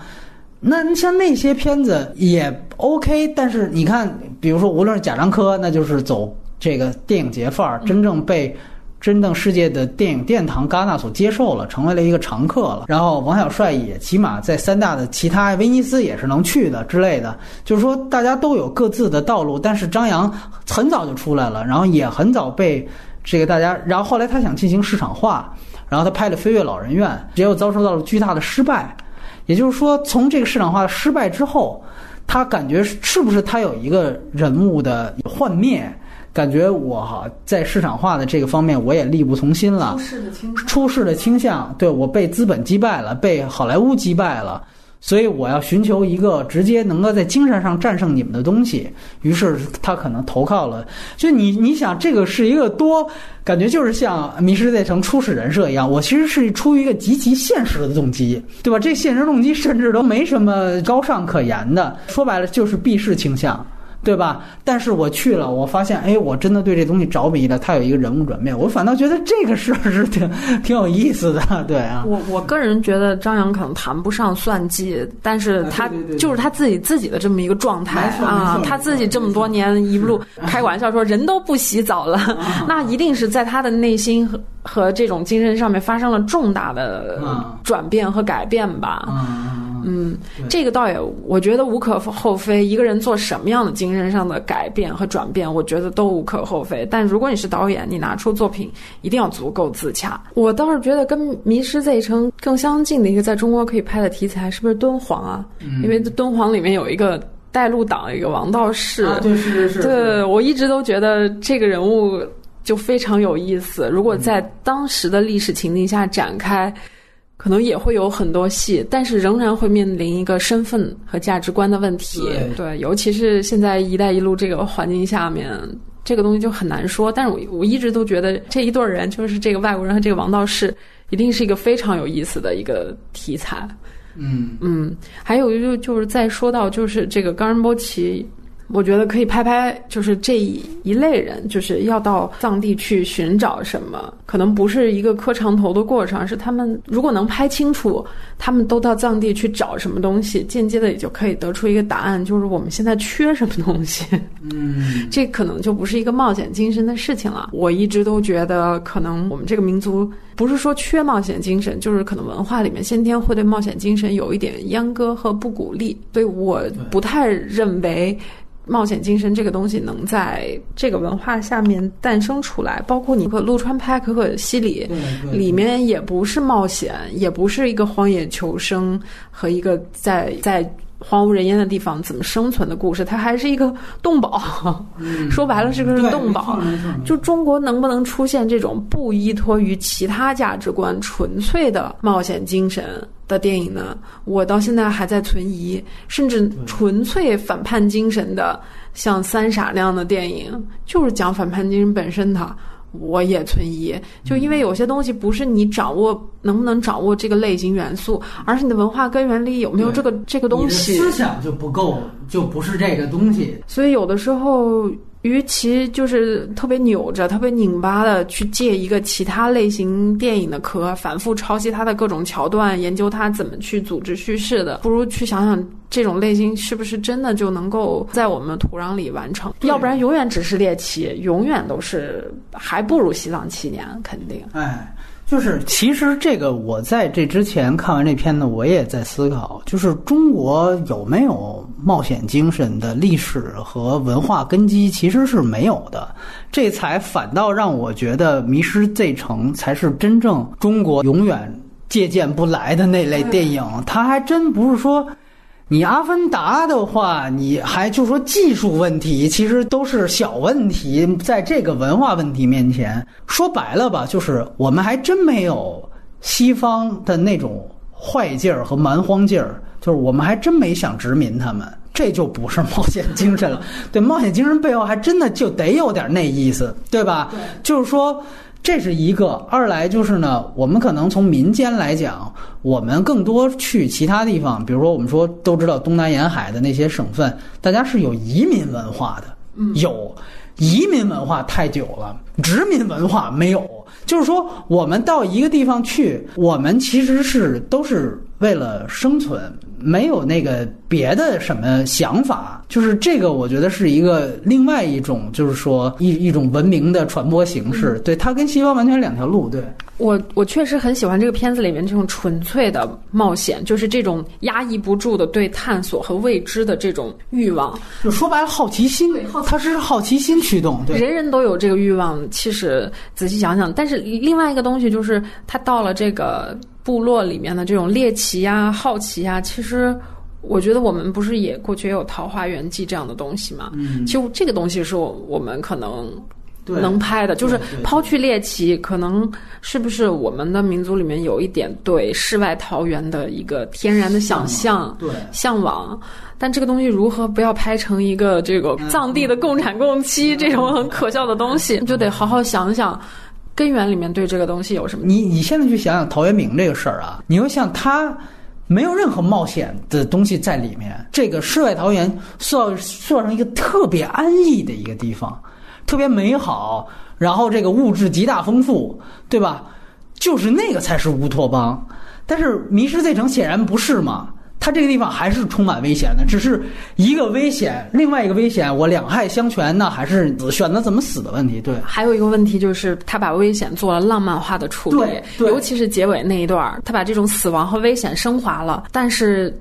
那像那些片子也 OK，但是你看，比如说无论是贾樟柯，那就是走这个电影节范儿，真正被。真正世界的电影殿堂戛纳所接受了，成为了一个常客了。然后王小帅也起码在三大的其他威尼斯也是能去的之类的。就是说大家都有各自的道路，但是张扬很早就出来了，然后也很早被这个大家。然后后来他想进行市场化，然后他拍了《飞跃老人院》，结果遭受到了巨大的失败。也就是说，从这个市场化失败之后，他感觉是不是他有一个人物的幻灭？感觉我哈在市场化的这个方面我也力不从心了，出世的倾向，出事的倾向，对我被资本击败了，被好莱坞击败了，所以我要寻求一个直接能够在精神上战胜你们的东西。于是他可能投靠了，就你你想这个是一个多感觉就是像《迷失在城》初始人设一样，我其实是出于一个极其现实的动机，对吧？这现实动机甚至都没什么高尚可言的，说白了就是避世倾向。对吧？但是我去了，我发现，哎，我真的对这东西着迷了。他有一个人物转变，我反倒觉得这个事儿是挺挺有意思的。[LAUGHS] 对啊，我我个人觉得张扬可能谈不上算计，但是他就是他自己自己的这么一个状态啊。他自己这么多年一路 [LAUGHS] 开玩笑说人都不洗澡了，[LAUGHS] 那一定是在他的内心和和这种精神上面发生了重大的转变和改变吧。嗯，这个倒也，我觉得无可厚非。一个人做什么样的精神上的改变和转变，我觉得都无可厚非。但如果你是导演，你拿出作品一定要足够自洽。我倒是觉得跟《迷失 Z 城》更相近的一个在中国可以拍的题材，是不是敦煌啊？因为敦煌里面有一个带路党，一个王道士。对，是是是。对，我一直都觉得这个人物就非常有意思。如果在当时的历史情境下展开。可能也会有很多戏，但是仍然会面临一个身份和价值观的问题。对，尤其是现在“一带一路”这个环境下面，这个东西就很难说。但是我我一直都觉得这一对人，就是这个外国人和这个王道士，一定是一个非常有意思的一个题材。嗯嗯，还有就就是再说到就是这个冈仁波齐。我觉得可以拍拍，就是这一类人，就是要到藏地去寻找什么，可能不是一个磕长头的过程，是他们如果能拍清楚，他们都到藏地去找什么东西，间接的也就可以得出一个答案，就是我们现在缺什么东西。嗯，这可能就不是一个冒险精神的事情了。我一直都觉得，可能我们这个民族不是说缺冒险精神，就是可能文化里面先天会对冒险精神有一点阉割和不鼓励，所以我不太认为。冒险精神这个东西能在这个文化下面诞生出来，包括你可陆川拍《可可西里》，里面也不是冒险，也不是一个荒野求生和一个在在荒无人烟的地方怎么生存的故事，它还是一个动保。[LAUGHS] 说白了是个是动保。就中国能不能出现这种不依托于其他价值观、纯粹的冒险精神？的电影呢，我到现在还在存疑，甚至纯粹反叛精神的，像《三傻》那样的电影，就是讲反叛精神本身的，我也存疑。就因为有些东西不是你掌握能不能掌握这个类型元素，而是你的文化根源里有没有这个这个东西。思想就不够，就不是这个东西。所以有的时候。与其就是特别扭着、特别拧巴的去借一个其他类型电影的壳，反复抄袭它的各种桥段，研究它怎么去组织叙事的，不如去想想这种类型是不是真的就能够在我们土壤里完成？要不然永远只是猎奇，永远都是还不如西藏七年，肯定。哎。就是，其实这个我在这之前看完这篇呢，我也在思考，就是中国有没有冒险精神的历史和文化根基，其实是没有的。这才反倒让我觉得《迷失 Z 城》才是真正中国永远借鉴不来的那类电影。它还真不是说。你阿凡达的话，你还就说技术问题，其实都是小问题，在这个文化问题面前，说白了吧，就是我们还真没有西方的那种坏劲儿和蛮荒劲儿，就是我们还真没想殖民他们，这就不是冒险精神了。对，冒险精神背后还真的就得有点那意思，对吧？对就是说。这是一个，二来就是呢，我们可能从民间来讲，我们更多去其他地方，比如说我们说都知道东南沿海的那些省份，大家是有移民文化的，有移民文化太久了，殖民文化没有。就是说，我们到一个地方去，我们其实是都是为了生存，没有那个别的什么想法。就是这个，我觉得是一个另外一种，就是说一一种文明的传播形式。对，它跟西方完全两条路。对，我我确实很喜欢这个片子里面这种纯粹的冒险，就是这种压抑不住的对探索和未知的这种欲望。就说白了，好奇心，它是好奇心驱动。对，人人都有这个欲望。其实仔细想想，但是另外一个东西就是，他到了这个部落里面的这种猎奇呀、好奇呀，其实。我觉得我们不是也过去也有《桃花源记》这样的东西吗？嗯，其实这个东西是我我们可能对能拍的，就是抛去猎奇，可能是不是我们的民族里面有一点对世外桃源的一个天然的想象、对。向往。但这个东西如何不要拍成一个这个藏地的共产共妻这种很可笑的东西，就得好好想想根源里面对这个东西有什么。你你现在去想想陶渊明这个事儿啊，你会像他没有任何冒险的东西在里面，这个世外桃源塑造塑造成一个特别安逸的一个地方，特别美好，然后这个物质极大丰富，对吧？就是那个才是乌托邦，但是《迷失这城》显然不是嘛。它这个地方还是充满危险的，只是一个危险，另外一个危险，我两害相权，那还是选择怎么死的问题。对，还有一个问题就是，他把危险做了浪漫化的处理对，对尤其是结尾那一段，他把这种死亡和危险升华了。但是，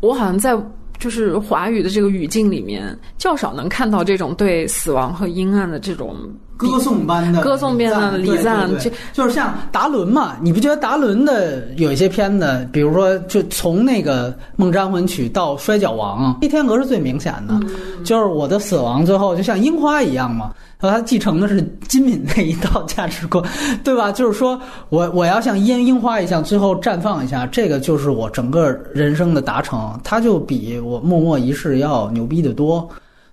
我好像在就是华语的这个语境里面，较少能看到这种对死亡和阴暗的这种歌颂般的歌颂般的礼赞对对对这就是像达伦嘛，你不觉得达伦的有一些片子，比如说就从那个《梦占魂曲》到《摔跤王》，黑天鹅是最明显的，就是我的死亡最后就像樱花一样嘛。然后他继承的是金敏那一套价值观，对吧？[LAUGHS] 就是说我我要像烟樱花一样，最后绽放一下，这个就是我整个人生的达成。它就比我默默一世要牛逼得多。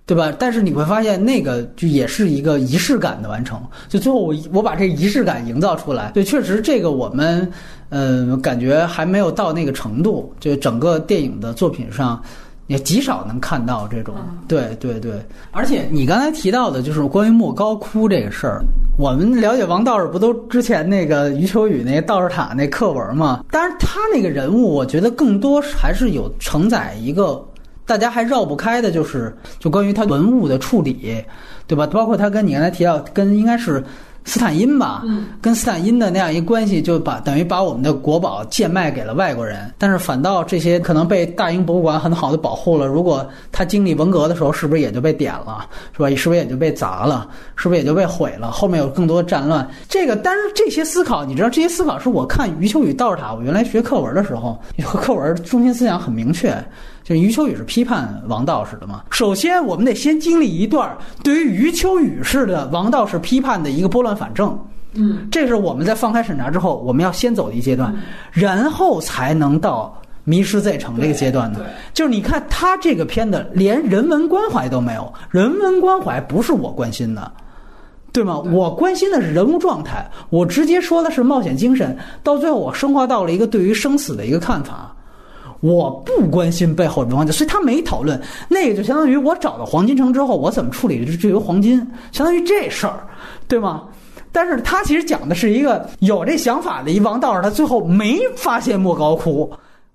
对吧？但是你会发现，那个就也是一个仪式感的完成。就最后我我把这仪式感营造出来，对，确实这个我们，嗯，感觉还没有到那个程度。就整个电影的作品上，也极少能看到这种。对对对，而且你刚才提到的就是关于莫高窟这个事儿，我们了解王道士不都之前那个余秋雨那个道士塔那课文吗？当然，他那个人物，我觉得更多还是有承载一个。大家还绕不开的就是，就关于他文物的处理，对吧？包括他跟你刚才提到，跟应该是斯坦因吧，嗯，跟斯坦因的那样一个关系，就把等于把我们的国宝贱卖给了外国人，但是反倒这些可能被大英博物馆很好的保护了。如果他经历文革的时候，是不是也就被点了，是吧？是不是也就被砸了？是不是也就被毁了？后面有更多战乱，这个但是这些思考，你知道，这些思考是我看余秋雨道士塔，我原来学课文的时候，[LAUGHS] 课文中心思想很明确。就是余秋雨是批判王道士的嘛？首先，我们得先经历一段对于余秋雨式的王道士批判的一个拨乱反正。嗯，这是我们在放开审查之后，我们要先走的一阶段，然后才能到迷失在城这个阶段呢。就是你看他这个片子连人文关怀都没有，人文关怀不是我关心的。对吗？我关心的是人物状态，我直接说的是冒险精神。到最后，我升华到了一个对于生死的一个看法。我不关心背后的文化，所以他没讨论那个，就相当于我找到黄金城之后，我怎么处理这这个黄金，相当于这事儿，对吗？但是他其实讲的是一个有这想法的一王道士，他最后没发现莫高窟，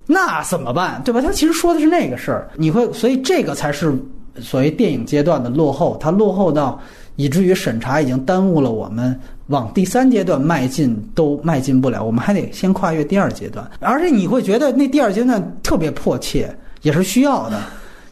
那怎么办？对吧？他其实说的是那个事儿，你会，所以这个才是所谓电影阶段的落后，它落后到以至于审查已经耽误了我们往第三阶段迈进都迈进不了，我们还得先跨越第二阶段，而且你会觉得那第二阶段特别迫切，也是需要的。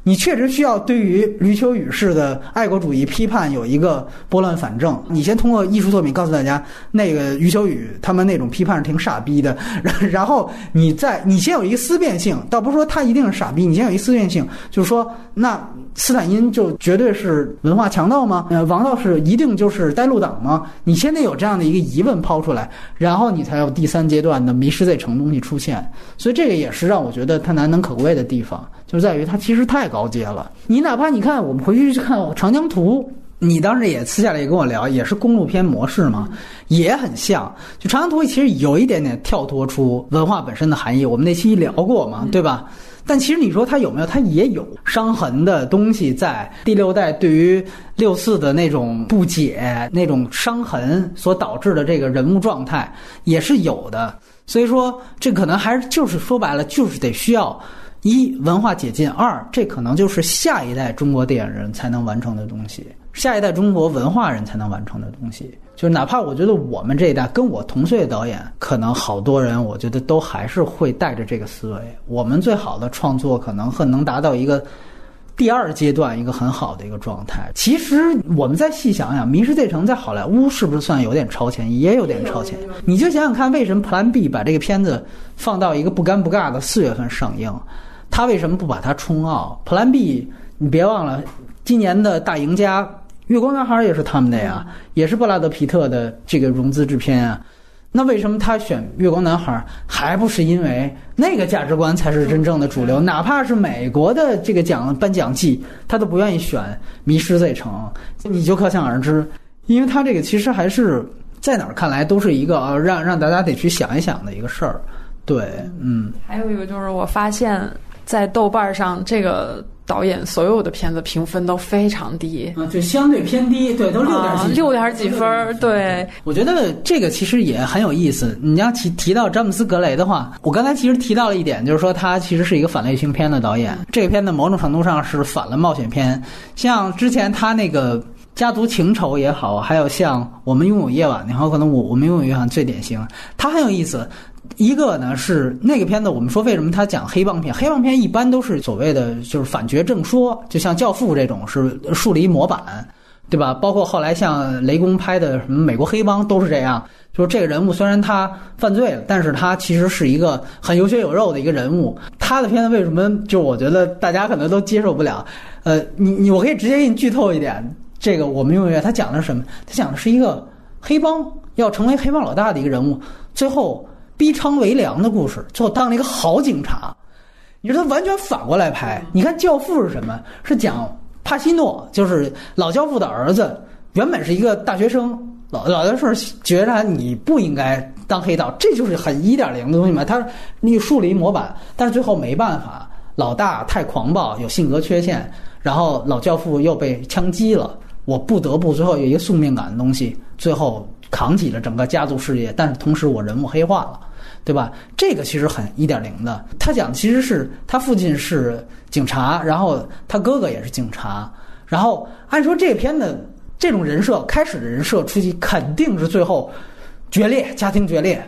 你确实需要对于余秋雨式的爱国主义批判有一个拨乱反正。你先通过艺术作品告诉大家，那个余秋雨他们那种批判是挺傻逼的，然 [LAUGHS] 然后你再你先有一个思辨性，倒不是说他一定是傻逼，你先有一个思辨性，就是说那斯坦因就绝对是文化强盗吗？呃，王道士一定就是带路党吗？你先得有这样的一个疑问抛出来，然后你才有第三阶段的迷失在城东西出现。所以这个也是让我觉得它难能可贵的地方，就在于它其实太高阶了。你哪怕你看，我们回去去看《长江图》。你当时也私下里也跟我聊，也是公路片模式嘛，也很像。就《长江图》其实有一点点跳脱出文化本身的含义，我们那期聊过嘛，对吧？但其实你说它有没有？它也有伤痕的东西在第六代对于六四的那种不解、那种伤痕所导致的这个人物状态也是有的。所以说，这可能还是就是说白了，就是得需要一文化解禁，二这可能就是下一代中国电影人才能完成的东西。下一代中国文化人才能完成的东西，就是哪怕我觉得我们这一代跟我同岁的导演，可能好多人，我觉得都还是会带着这个思维。我们最好的创作可能很能达到一个第二阶段一个很好的一个状态。其实我们再细想想，《迷失 Z 城》在好莱坞是不是算有点超前？也有点超前。你就想想看，为什么 Plan B 把这个片子放到一个不尴不尬的四月份上映？他为什么不把它冲奥？Plan B，你别忘了。今年的大赢家《月光男孩》也是他们的呀，也是布拉德皮特的这个融资制片啊。那为什么他选《月光男孩》，还不是因为那个价值观才是真正的主流？哪怕是美国的这个奖颁奖季，他都不愿意选《迷失 Z 城》，你就可想而知。因为他这个其实还是在哪儿看来都是一个啊让让大家得去想一想的一个事儿。对，嗯。还有一个就是我发现，在豆瓣上这个。导演所有的片子评分都非常低，啊，就相对偏低，对，都六点几，六点几分对，我觉得这个其实也很有意思。你要提提到詹姆斯·格雷的话，我刚才其实提到了一点，就是说他其实是一个反类型片的导演。这个片子某种程度上是反了冒险片，像之前他那个家族情仇也好，还有像我们拥有夜晚，然后可能我我们拥有夜晚最典型，他很有意思。一个呢是那个片子，我们说为什么他讲黑帮片？黑帮片一般都是所谓的就是反角正说，就像《教父》这种是树立模板，对吧？包括后来像雷公拍的什么《美国黑帮》都是这样，就是这个人物虽然他犯罪了，但是他其实是一个很有血有肉的一个人物。他的片子为什么就我觉得大家可能都接受不了？呃，你你我可以直接给你剧透一点，这个我们用乐他讲的是什么？他讲的是一个黑帮要成为黑帮老大的一个人物，最后。逼娼为良的故事，最后当了一个好警察。你说他完全反过来拍。你看《教父》是什么？是讲帕西诺，就是老教父的儿子，原本是一个大学生。老老教父觉得你不应该当黑道，这就是很一点零的东西嘛。他你树立模板，但是最后没办法，老大太狂暴，有性格缺陷，然后老教父又被枪击了，我不得不最后有一个宿命感的东西，最后扛起了整个家族事业，但是同时我人物黑化了。对吧？这个其实很一点零的。他讲其实是他父亲是警察，然后他哥哥也是警察。然后按说这片的这种人设，开始的人设出去肯定是最后决裂，家庭决裂。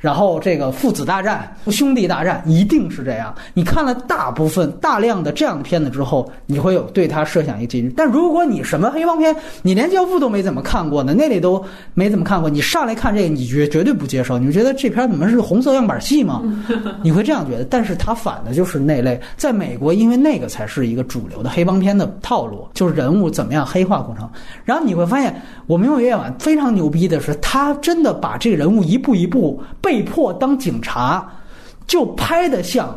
然后这个父子大战、兄弟大战一定是这样。你看了大部分、大量的这样的片子之后，你会有对他设想一个结局。但如果你什么黑帮片，你连《教父》都没怎么看过呢，那里都没怎么看过，你上来看这个，你绝绝对不接受。你觉得这片怎么是红色样板戏吗？[LAUGHS] 你会这样觉得。但是他反的就是那类，在美国，因为那个才是一个主流的黑帮片的套路，就是人物怎么样黑化过程。然后你会发现，我们用夜晚非常牛逼的是，他真的把这个人物一步一步被。被迫当警察，就拍的像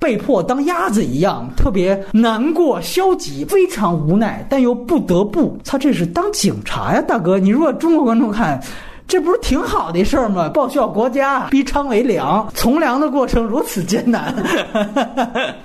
被迫当鸭子一样，特别难过、消极、非常无奈，但又不得不。他这是当警察呀，大哥！你如果中国观众看，这不是挺好的事儿吗？报效国家，逼娼为良，[LAUGHS] 从良的过程如此艰难，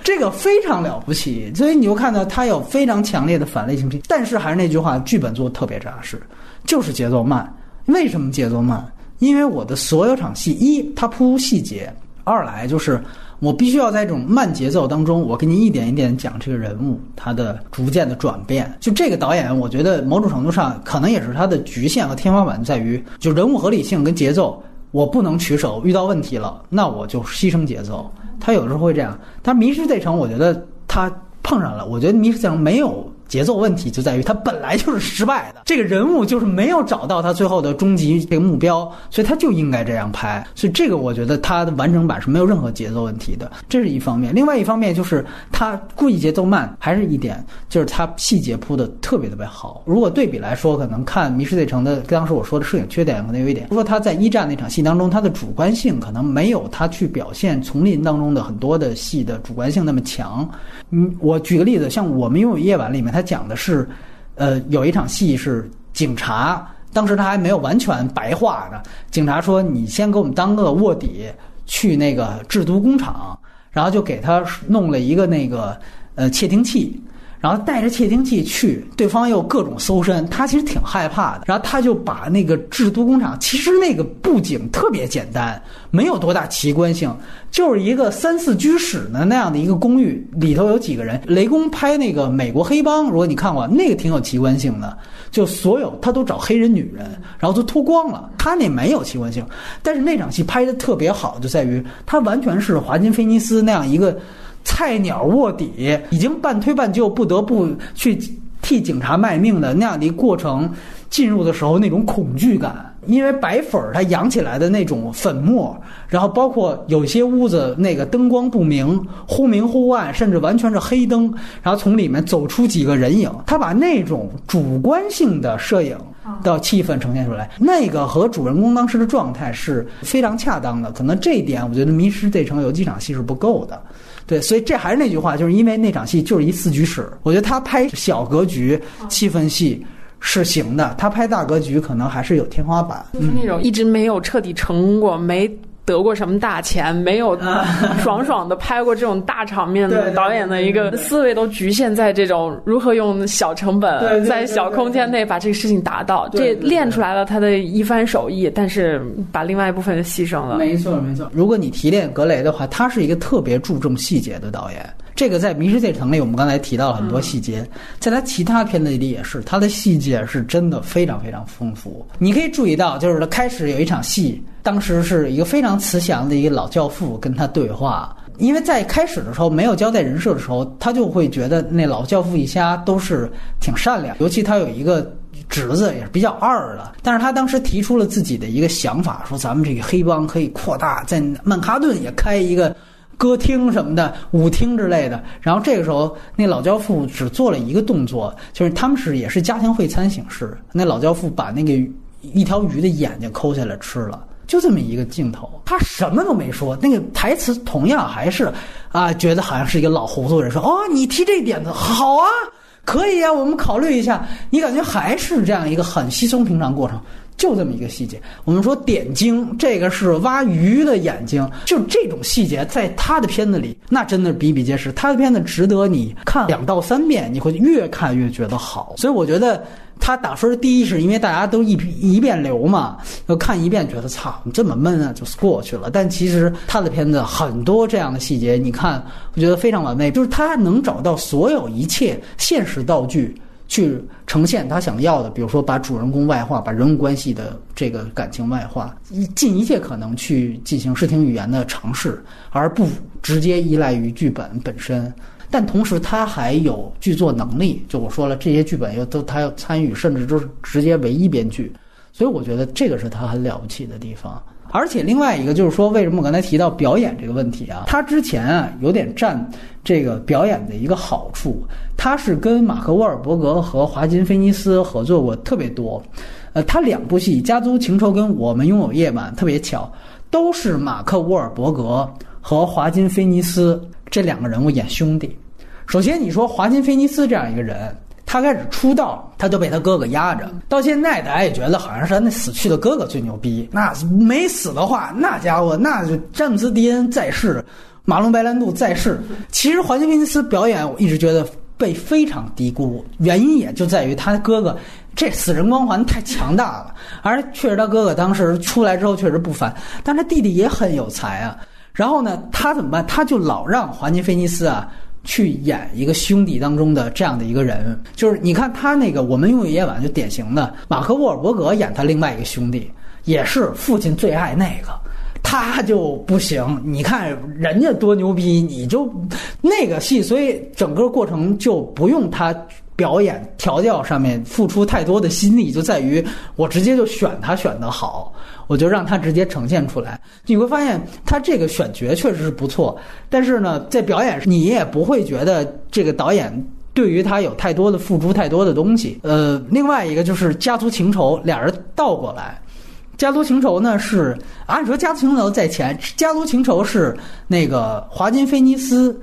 这个非常了不起。所以你就看到他有非常强烈的反类型片，但是还是那句话，剧本做的特别扎实，就是节奏慢。为什么节奏慢？因为我的所有场戏，一它铺细节，二来就是我必须要在这种慢节奏当中，我给你一点一点讲这个人物他的逐渐的转变。就这个导演，我觉得某种程度上可能也是他的局限和天花板在于，就人物合理性跟节奏，我不能取舍，遇到问题了，那我就牺牲节奏。他有时候会这样，但《迷失这城》，我觉得他碰上了，我觉得《迷失这城》没有。节奏问题就在于他本来就是失败的，这个人物就是没有找到他最后的终极这个目标，所以他就应该这样拍。所以这个我觉得他的完整版是没有任何节奏问题的，这是一方面。另外一方面就是他故意节奏慢，还是一点就是他细节铺的特别特别好。如果对比来说，可能看《迷失罪城》的当时我说的摄影缺点可能有一点，说他在一战那场戏当中，他的主观性可能没有他去表现丛林当中的很多的戏的主观性那么强。嗯，我举个例子，像我们拥有夜晚里面，他讲的是，呃，有一场戏是警察，当时他还没有完全白话呢。警察说：“你先给我们当个卧底，去那个制毒工厂，然后就给他弄了一个那个呃窃听器。”然后带着窃听器去，对方又各种搜身，他其实挺害怕的。然后他就把那个制毒工厂，其实那个布景特别简单，没有多大奇观性，就是一个三四居室的那样的一个公寓，里头有几个人。雷公拍那个美国黑帮，如果你看过，那个挺有奇观性的，就所有他都找黑人女人，然后都脱光了，他那没有奇观性。但是那场戏拍的特别好，就在于他完全是华金菲尼斯那样一个。菜鸟卧底已经半推半就，不得不去替警察卖命的那样的一过程，进入的时候那种恐惧感，因为白粉儿它扬起来的那种粉末，然后包括有些屋子那个灯光不明，忽明忽暗，甚至完全是黑灯，然后从里面走出几个人影，他把那种主观性的摄影的气氛呈现出来，那个和主人公当时的状态是非常恰当的。可能这一点，我觉得《迷失这城》有几场戏是不够的。对，所以这还是那句话，就是因为那场戏就是一四居室，我觉得他拍小格局气氛戏是行的，他拍大格局可能还是有天花板，就是那种一直没有彻底成功过，没。得过什么大钱？没有 [LAUGHS] 爽爽的拍过这种大场面的导演的一个思维都局限在这种如何用小成本在小空间内把这个事情达到，这练出来了他的一番手艺，但是把另外一部分牺牲了。没错，没错。如果你提炼格雷的话，他是一个特别注重细节的导演。这个在《迷失这城》里，我们刚才提到了很多细节，在他其他片子里也是，他的细节是真的非常非常丰富。你可以注意到，就是他开始有一场戏，当时是一个非常慈祥的一个老教父跟他对话，因为在开始的时候没有交代人设的时候，他就会觉得那老教父一家都是挺善良，尤其他有一个侄子也是比较二的，但是他当时提出了自己的一个想法，说咱们这个黑帮可以扩大，在曼哈顿也开一个。歌厅什么的，舞厅之类的。然后这个时候，那老教父只做了一个动作，就是他们是也是家庭会餐形式。那老教父把那个一条鱼的眼睛抠下来吃了，就这么一个镜头，他什么都没说。那个台词同样还是啊，觉得好像是一个老糊涂人说：“哦，你提这点子好啊，可以啊，我们考虑一下。”你感觉还是这样一个很稀松平常过程。就这么一个细节，我们说点睛，这个是挖鱼的眼睛，就这种细节，在他的片子里，那真的是比比皆是。他的片子值得你看两到三遍，你会越看越觉得好。所以我觉得他打分第一是因为大家都一一遍流嘛，要看一遍觉得操，这么闷啊，就过去了。但其实他的片子很多这样的细节，你看，我觉得非常完美，就是他能找到所有一切现实道具。去呈现他想要的，比如说把主人公外化，把人物关系的这个感情外化，尽一切可能去进行视听语言的尝试，而不直接依赖于剧本本身。但同时，他还有剧作能力。就我说了，这些剧本又都他要参与，甚至都是直接唯一编剧。所以我觉得这个是他很了不起的地方。而且另外一个就是说，为什么我刚才提到表演这个问题啊？他之前啊有点占这个表演的一个好处，他是跟马克·沃尔伯格和华金·菲尼斯合作过特别多。呃，他两部戏《家族情仇》跟《我们拥有夜晚》特别巧，都是马克·沃尔伯格和华金·菲尼斯这两个人物演兄弟。首先，你说华金·菲尼斯这样一个人。他开始出道，他就被他哥哥压着。到现在，大家也觉得好像是他那死去的哥哥最牛逼。那没死的话，那家伙那就詹姆斯·迪恩在世，马龙·白兰度在世。[LAUGHS] 其实，华金·菲尼斯表演，我一直觉得被非常低估，原因也就在于他哥哥这死人光环太强大了。而确实，他哥哥当时出来之后确实不凡，但他弟弟也很有才啊。然后呢，他怎么办？他就老让华金·菲尼斯啊。去演一个兄弟当中的这样的一个人，就是你看他那个《我们用夜晚》就典型的马克·沃尔伯格演他另外一个兄弟，也是父亲最爱那个，他就不行。你看人家多牛逼，你就那个戏，所以整个过程就不用他。表演调教上面付出太多的心力，就在于我直接就选他选得好，我就让他直接呈现出来。你会发现他这个选角确实是不错，但是呢，在表演上你也不会觉得这个导演。对于他有太多的付出，太多的东西。呃，另外一个就是家族情仇，俩人倒过来。家族情仇呢是按说家族情仇在前，家族情仇是那个华金菲尼斯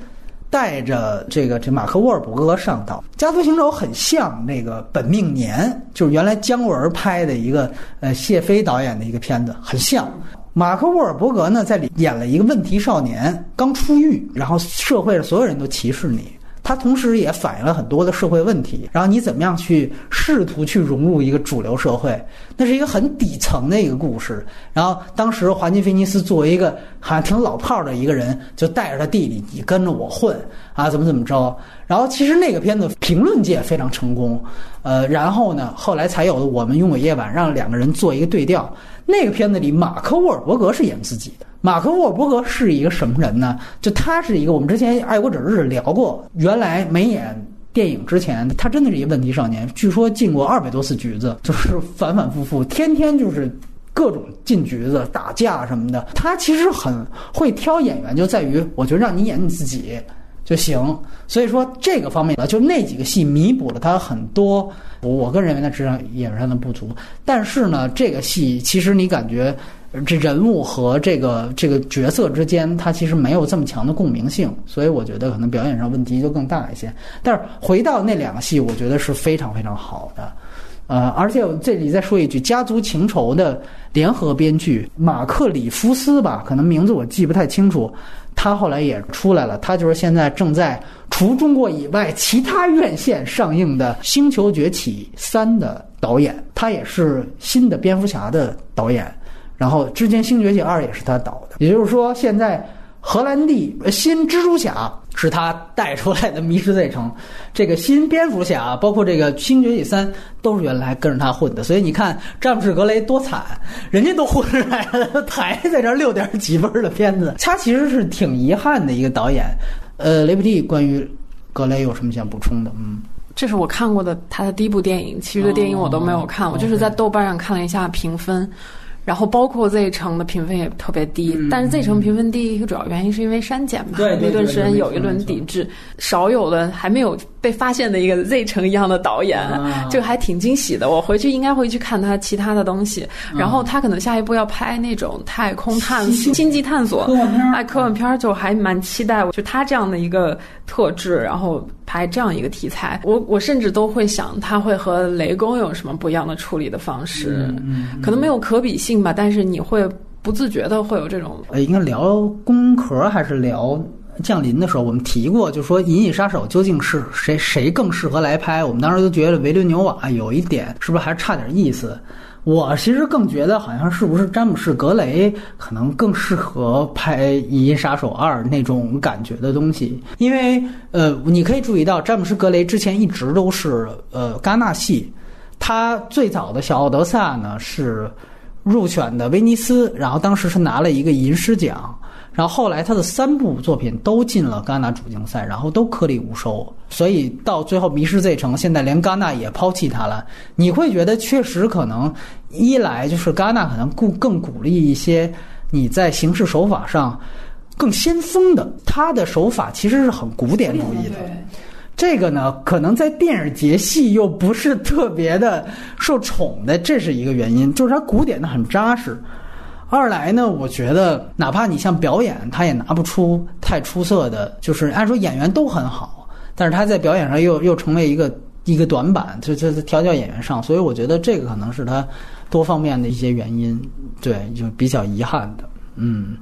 带着这个这马克沃尔伯格上岛。家族行走很像那个本命年，就是原来姜文拍的一个呃谢飞导演的一个片子，很像。马克沃尔伯格呢在里演了一个问题少年，刚出狱，然后社会上所有人都歧视你。它同时也反映了很多的社会问题，然后你怎么样去试图去融入一个主流社会？那是一个很底层的一个故事。然后当时华金菲尼斯作为一个好像挺老炮的一个人，就带着他弟弟，你跟着我混啊，怎么怎么着？然后其实那个片子评论界非常成功，呃，然后呢，后来才有了《我们拥有夜晚》，让两个人做一个对调。那个片子里，马克沃尔伯格是演自己的。马克沃伯格是一个什么人呢？就他是一个，我们之前《爱国者日》聊过，原来没演电影之前，他真的是一个问题少年。据说进过二百多次局子，就是反反复复，天天就是各种进局子、打架什么的。他其实很会挑演员，就在于我觉得让你演你自己就行。所以说这个方面呢，就那几个戏弥补了他很多。我我个人认为他职场演员上的不足，但是呢，这个戏其实你感觉这人物和这个这个角色之间，他其实没有这么强的共鸣性，所以我觉得可能表演上问题就更大一些。但是回到那两个戏，我觉得是非常非常好的。呃，而且这里再说一句，《家族情仇》的联合编剧马克里夫斯吧，可能名字我记不太清楚。他后来也出来了，他就是现在正在除中国以外其他院线上映的《星球崛起三》的导演，他也是新的蝙蝠侠的导演，然后之前《星球崛起二》也是他导的，也就是说现在。荷兰弟新蜘蛛侠是他带出来的迷失 Z 城，这个新蝙蝠侠，包括这个新崛起三，都是原来跟着他混的。所以你看詹姆士格雷多惨，人家都混出来了，还在这六点几分的片子，[LAUGHS] 他其实是挺遗憾的一个导演。呃，雷普蒂关于格雷有什么想补充的？嗯，这是我看过的他的第一部电影，其余的电影我都没有看，我就是在豆瓣上看了一下评分。然后包括 Z 城的评分也特别低，但是 Z 城评分低一个主要原因是因为删减嘛，那段时间有一轮抵制，少有的还没有被发现的一个 Z 城一样的导演，就还挺惊喜的。我回去应该会去看他其他的东西，然后他可能下一步要拍那种太空探索、星际探索，科幻片哎，科幻片就还蛮期待。就他这样的一个特质，然后拍这样一个题材，我我甚至都会想他会和雷公有什么不一样的处理的方式，可能没有可比性。吧，但是你会不自觉的会有这种。呃，应该聊工壳还是聊降临的时候，我们提过，就说《银翼杀手》究竟是谁谁更适合来拍？我们当时都觉得维伦纽瓦有一点是不是还差点意思？我其实更觉得好像是不是詹姆士格雷可能更适合拍《银翼杀手二》那种感觉的东西，因为呃，你可以注意到詹姆士格雷之前一直都是呃戛纳系，他最早的小奥德萨呢是。入选的威尼斯，然后当时是拿了一个银狮奖，然后后来他的三部作品都进了戛纳主竞赛，然后都颗粒无收，所以到最后《迷失 Z 城》现在连戛纳也抛弃他了。你会觉得确实可能一来就是戛纳可能更更鼓励一些你在形式手法上更先锋的，他的手法其实是很古典主义的。这个呢，可能在电影节戏又不是特别的受宠的，这是一个原因。就是它古典的很扎实。二来呢，我觉得哪怕你像表演，他也拿不出太出色的。就是按说演员都很好，但是他在表演上又又成为一个一个短板，就就是调教演员上。所以我觉得这个可能是他多方面的一些原因，对，就比较遗憾的。嗯，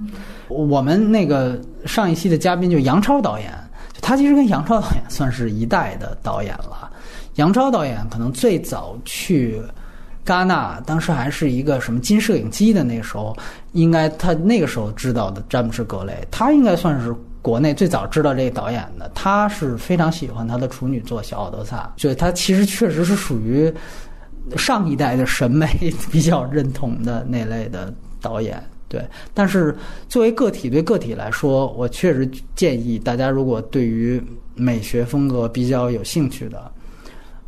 我们那个上一期的嘉宾就杨超导演。他其实跟杨超导演算是一代的导演了。杨超导演可能最早去戛纳，当时还是一个什么金摄影机的那时候，应该他那个时候知道的詹姆斯·格雷，他应该算是国内最早知道这个导演的。他是非常喜欢他的处女作《小奥德萨》，就他其实确实是属于上一代的审美比较认同的那类的导演。对，但是作为个体对个体来说，我确实建议大家，如果对于美学风格比较有兴趣的，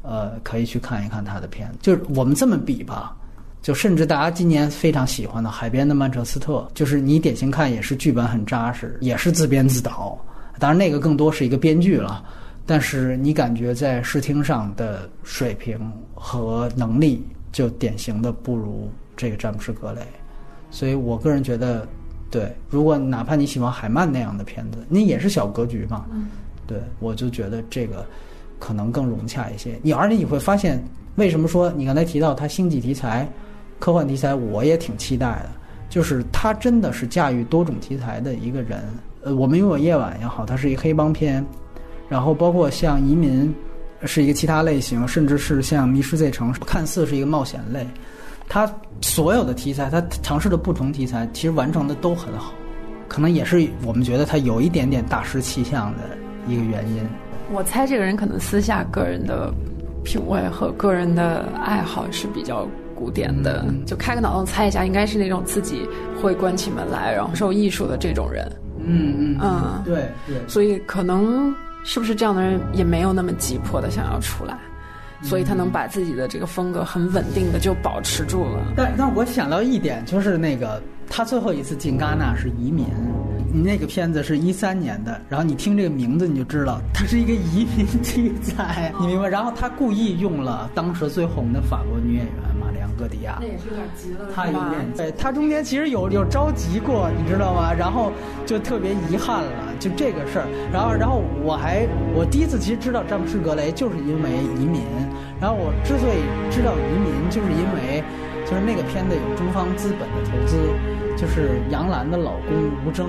呃，可以去看一看他的片子。就是我们这么比吧，就甚至大家今年非常喜欢的《海边的曼彻斯特》，就是你典型看也是剧本很扎实，也是自编自导，当然那个更多是一个编剧了。但是你感觉在视听上的水平和能力，就典型的不如这个詹姆斯·格雷。所以我个人觉得，对，如果哪怕你喜欢海曼那样的片子，那也是小格局嘛。对，我就觉得这个可能更融洽一些。你而且你会发现，为什么说你刚才提到他星际题材、科幻题材，我也挺期待的，就是他真的是驾驭多种题材的一个人。呃，我们拥有夜晚也好，它是一个黑帮片。然后包括像移民，是一个其他类型，甚至是像《迷失 Z 城》，看似是一个冒险类，它所有的题材，他尝试的不同题材，其实完成的都很好，可能也是我们觉得他有一点点大师气象的一个原因。我猜这个人可能私下个人的品味和个人的爱好是比较古典的，就开个脑洞猜一下，应该是那种自己会关起门来然后受艺术的这种人。嗯嗯嗯，对对，所以可能。是不是这样的人也没有那么急迫的想要出来，所以他能把自己的这个风格很稳定的就保持住了。但但我想到一点，就是那个他最后一次进戛纳是移民，那个片子是一三年的，然后你听这个名字你就知道，它是一个移民题材，[LAUGHS] 你明白？然后他故意用了当时最红的法国女演员玛丽昂。戈迪亚，那也是有点急了，他有点对，他中间其实有有着急过，你知道吗？然后就特别遗憾了，就这个事儿。然后，然后我还我第一次其实知道詹姆斯·格雷，就是因为移民。然后我之所以知道移民，就是因为就是那个片子有中方资本的投资，就是杨澜的老公吴峥。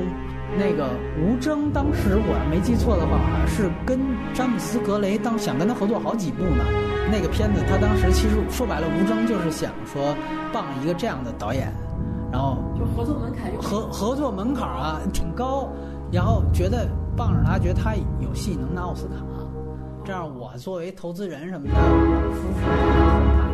那个吴征当时我要没记错的话，好像是跟詹姆斯·格雷当想跟他合作好几部呢。那个片子他当时其实说白了，吴征就是想说傍一个这样的导演，然后就合作门槛合合作门槛啊挺高，然后觉得傍着他，觉得他有戏能拿奥斯卡，这样我作为投资人什么的，我夫妇。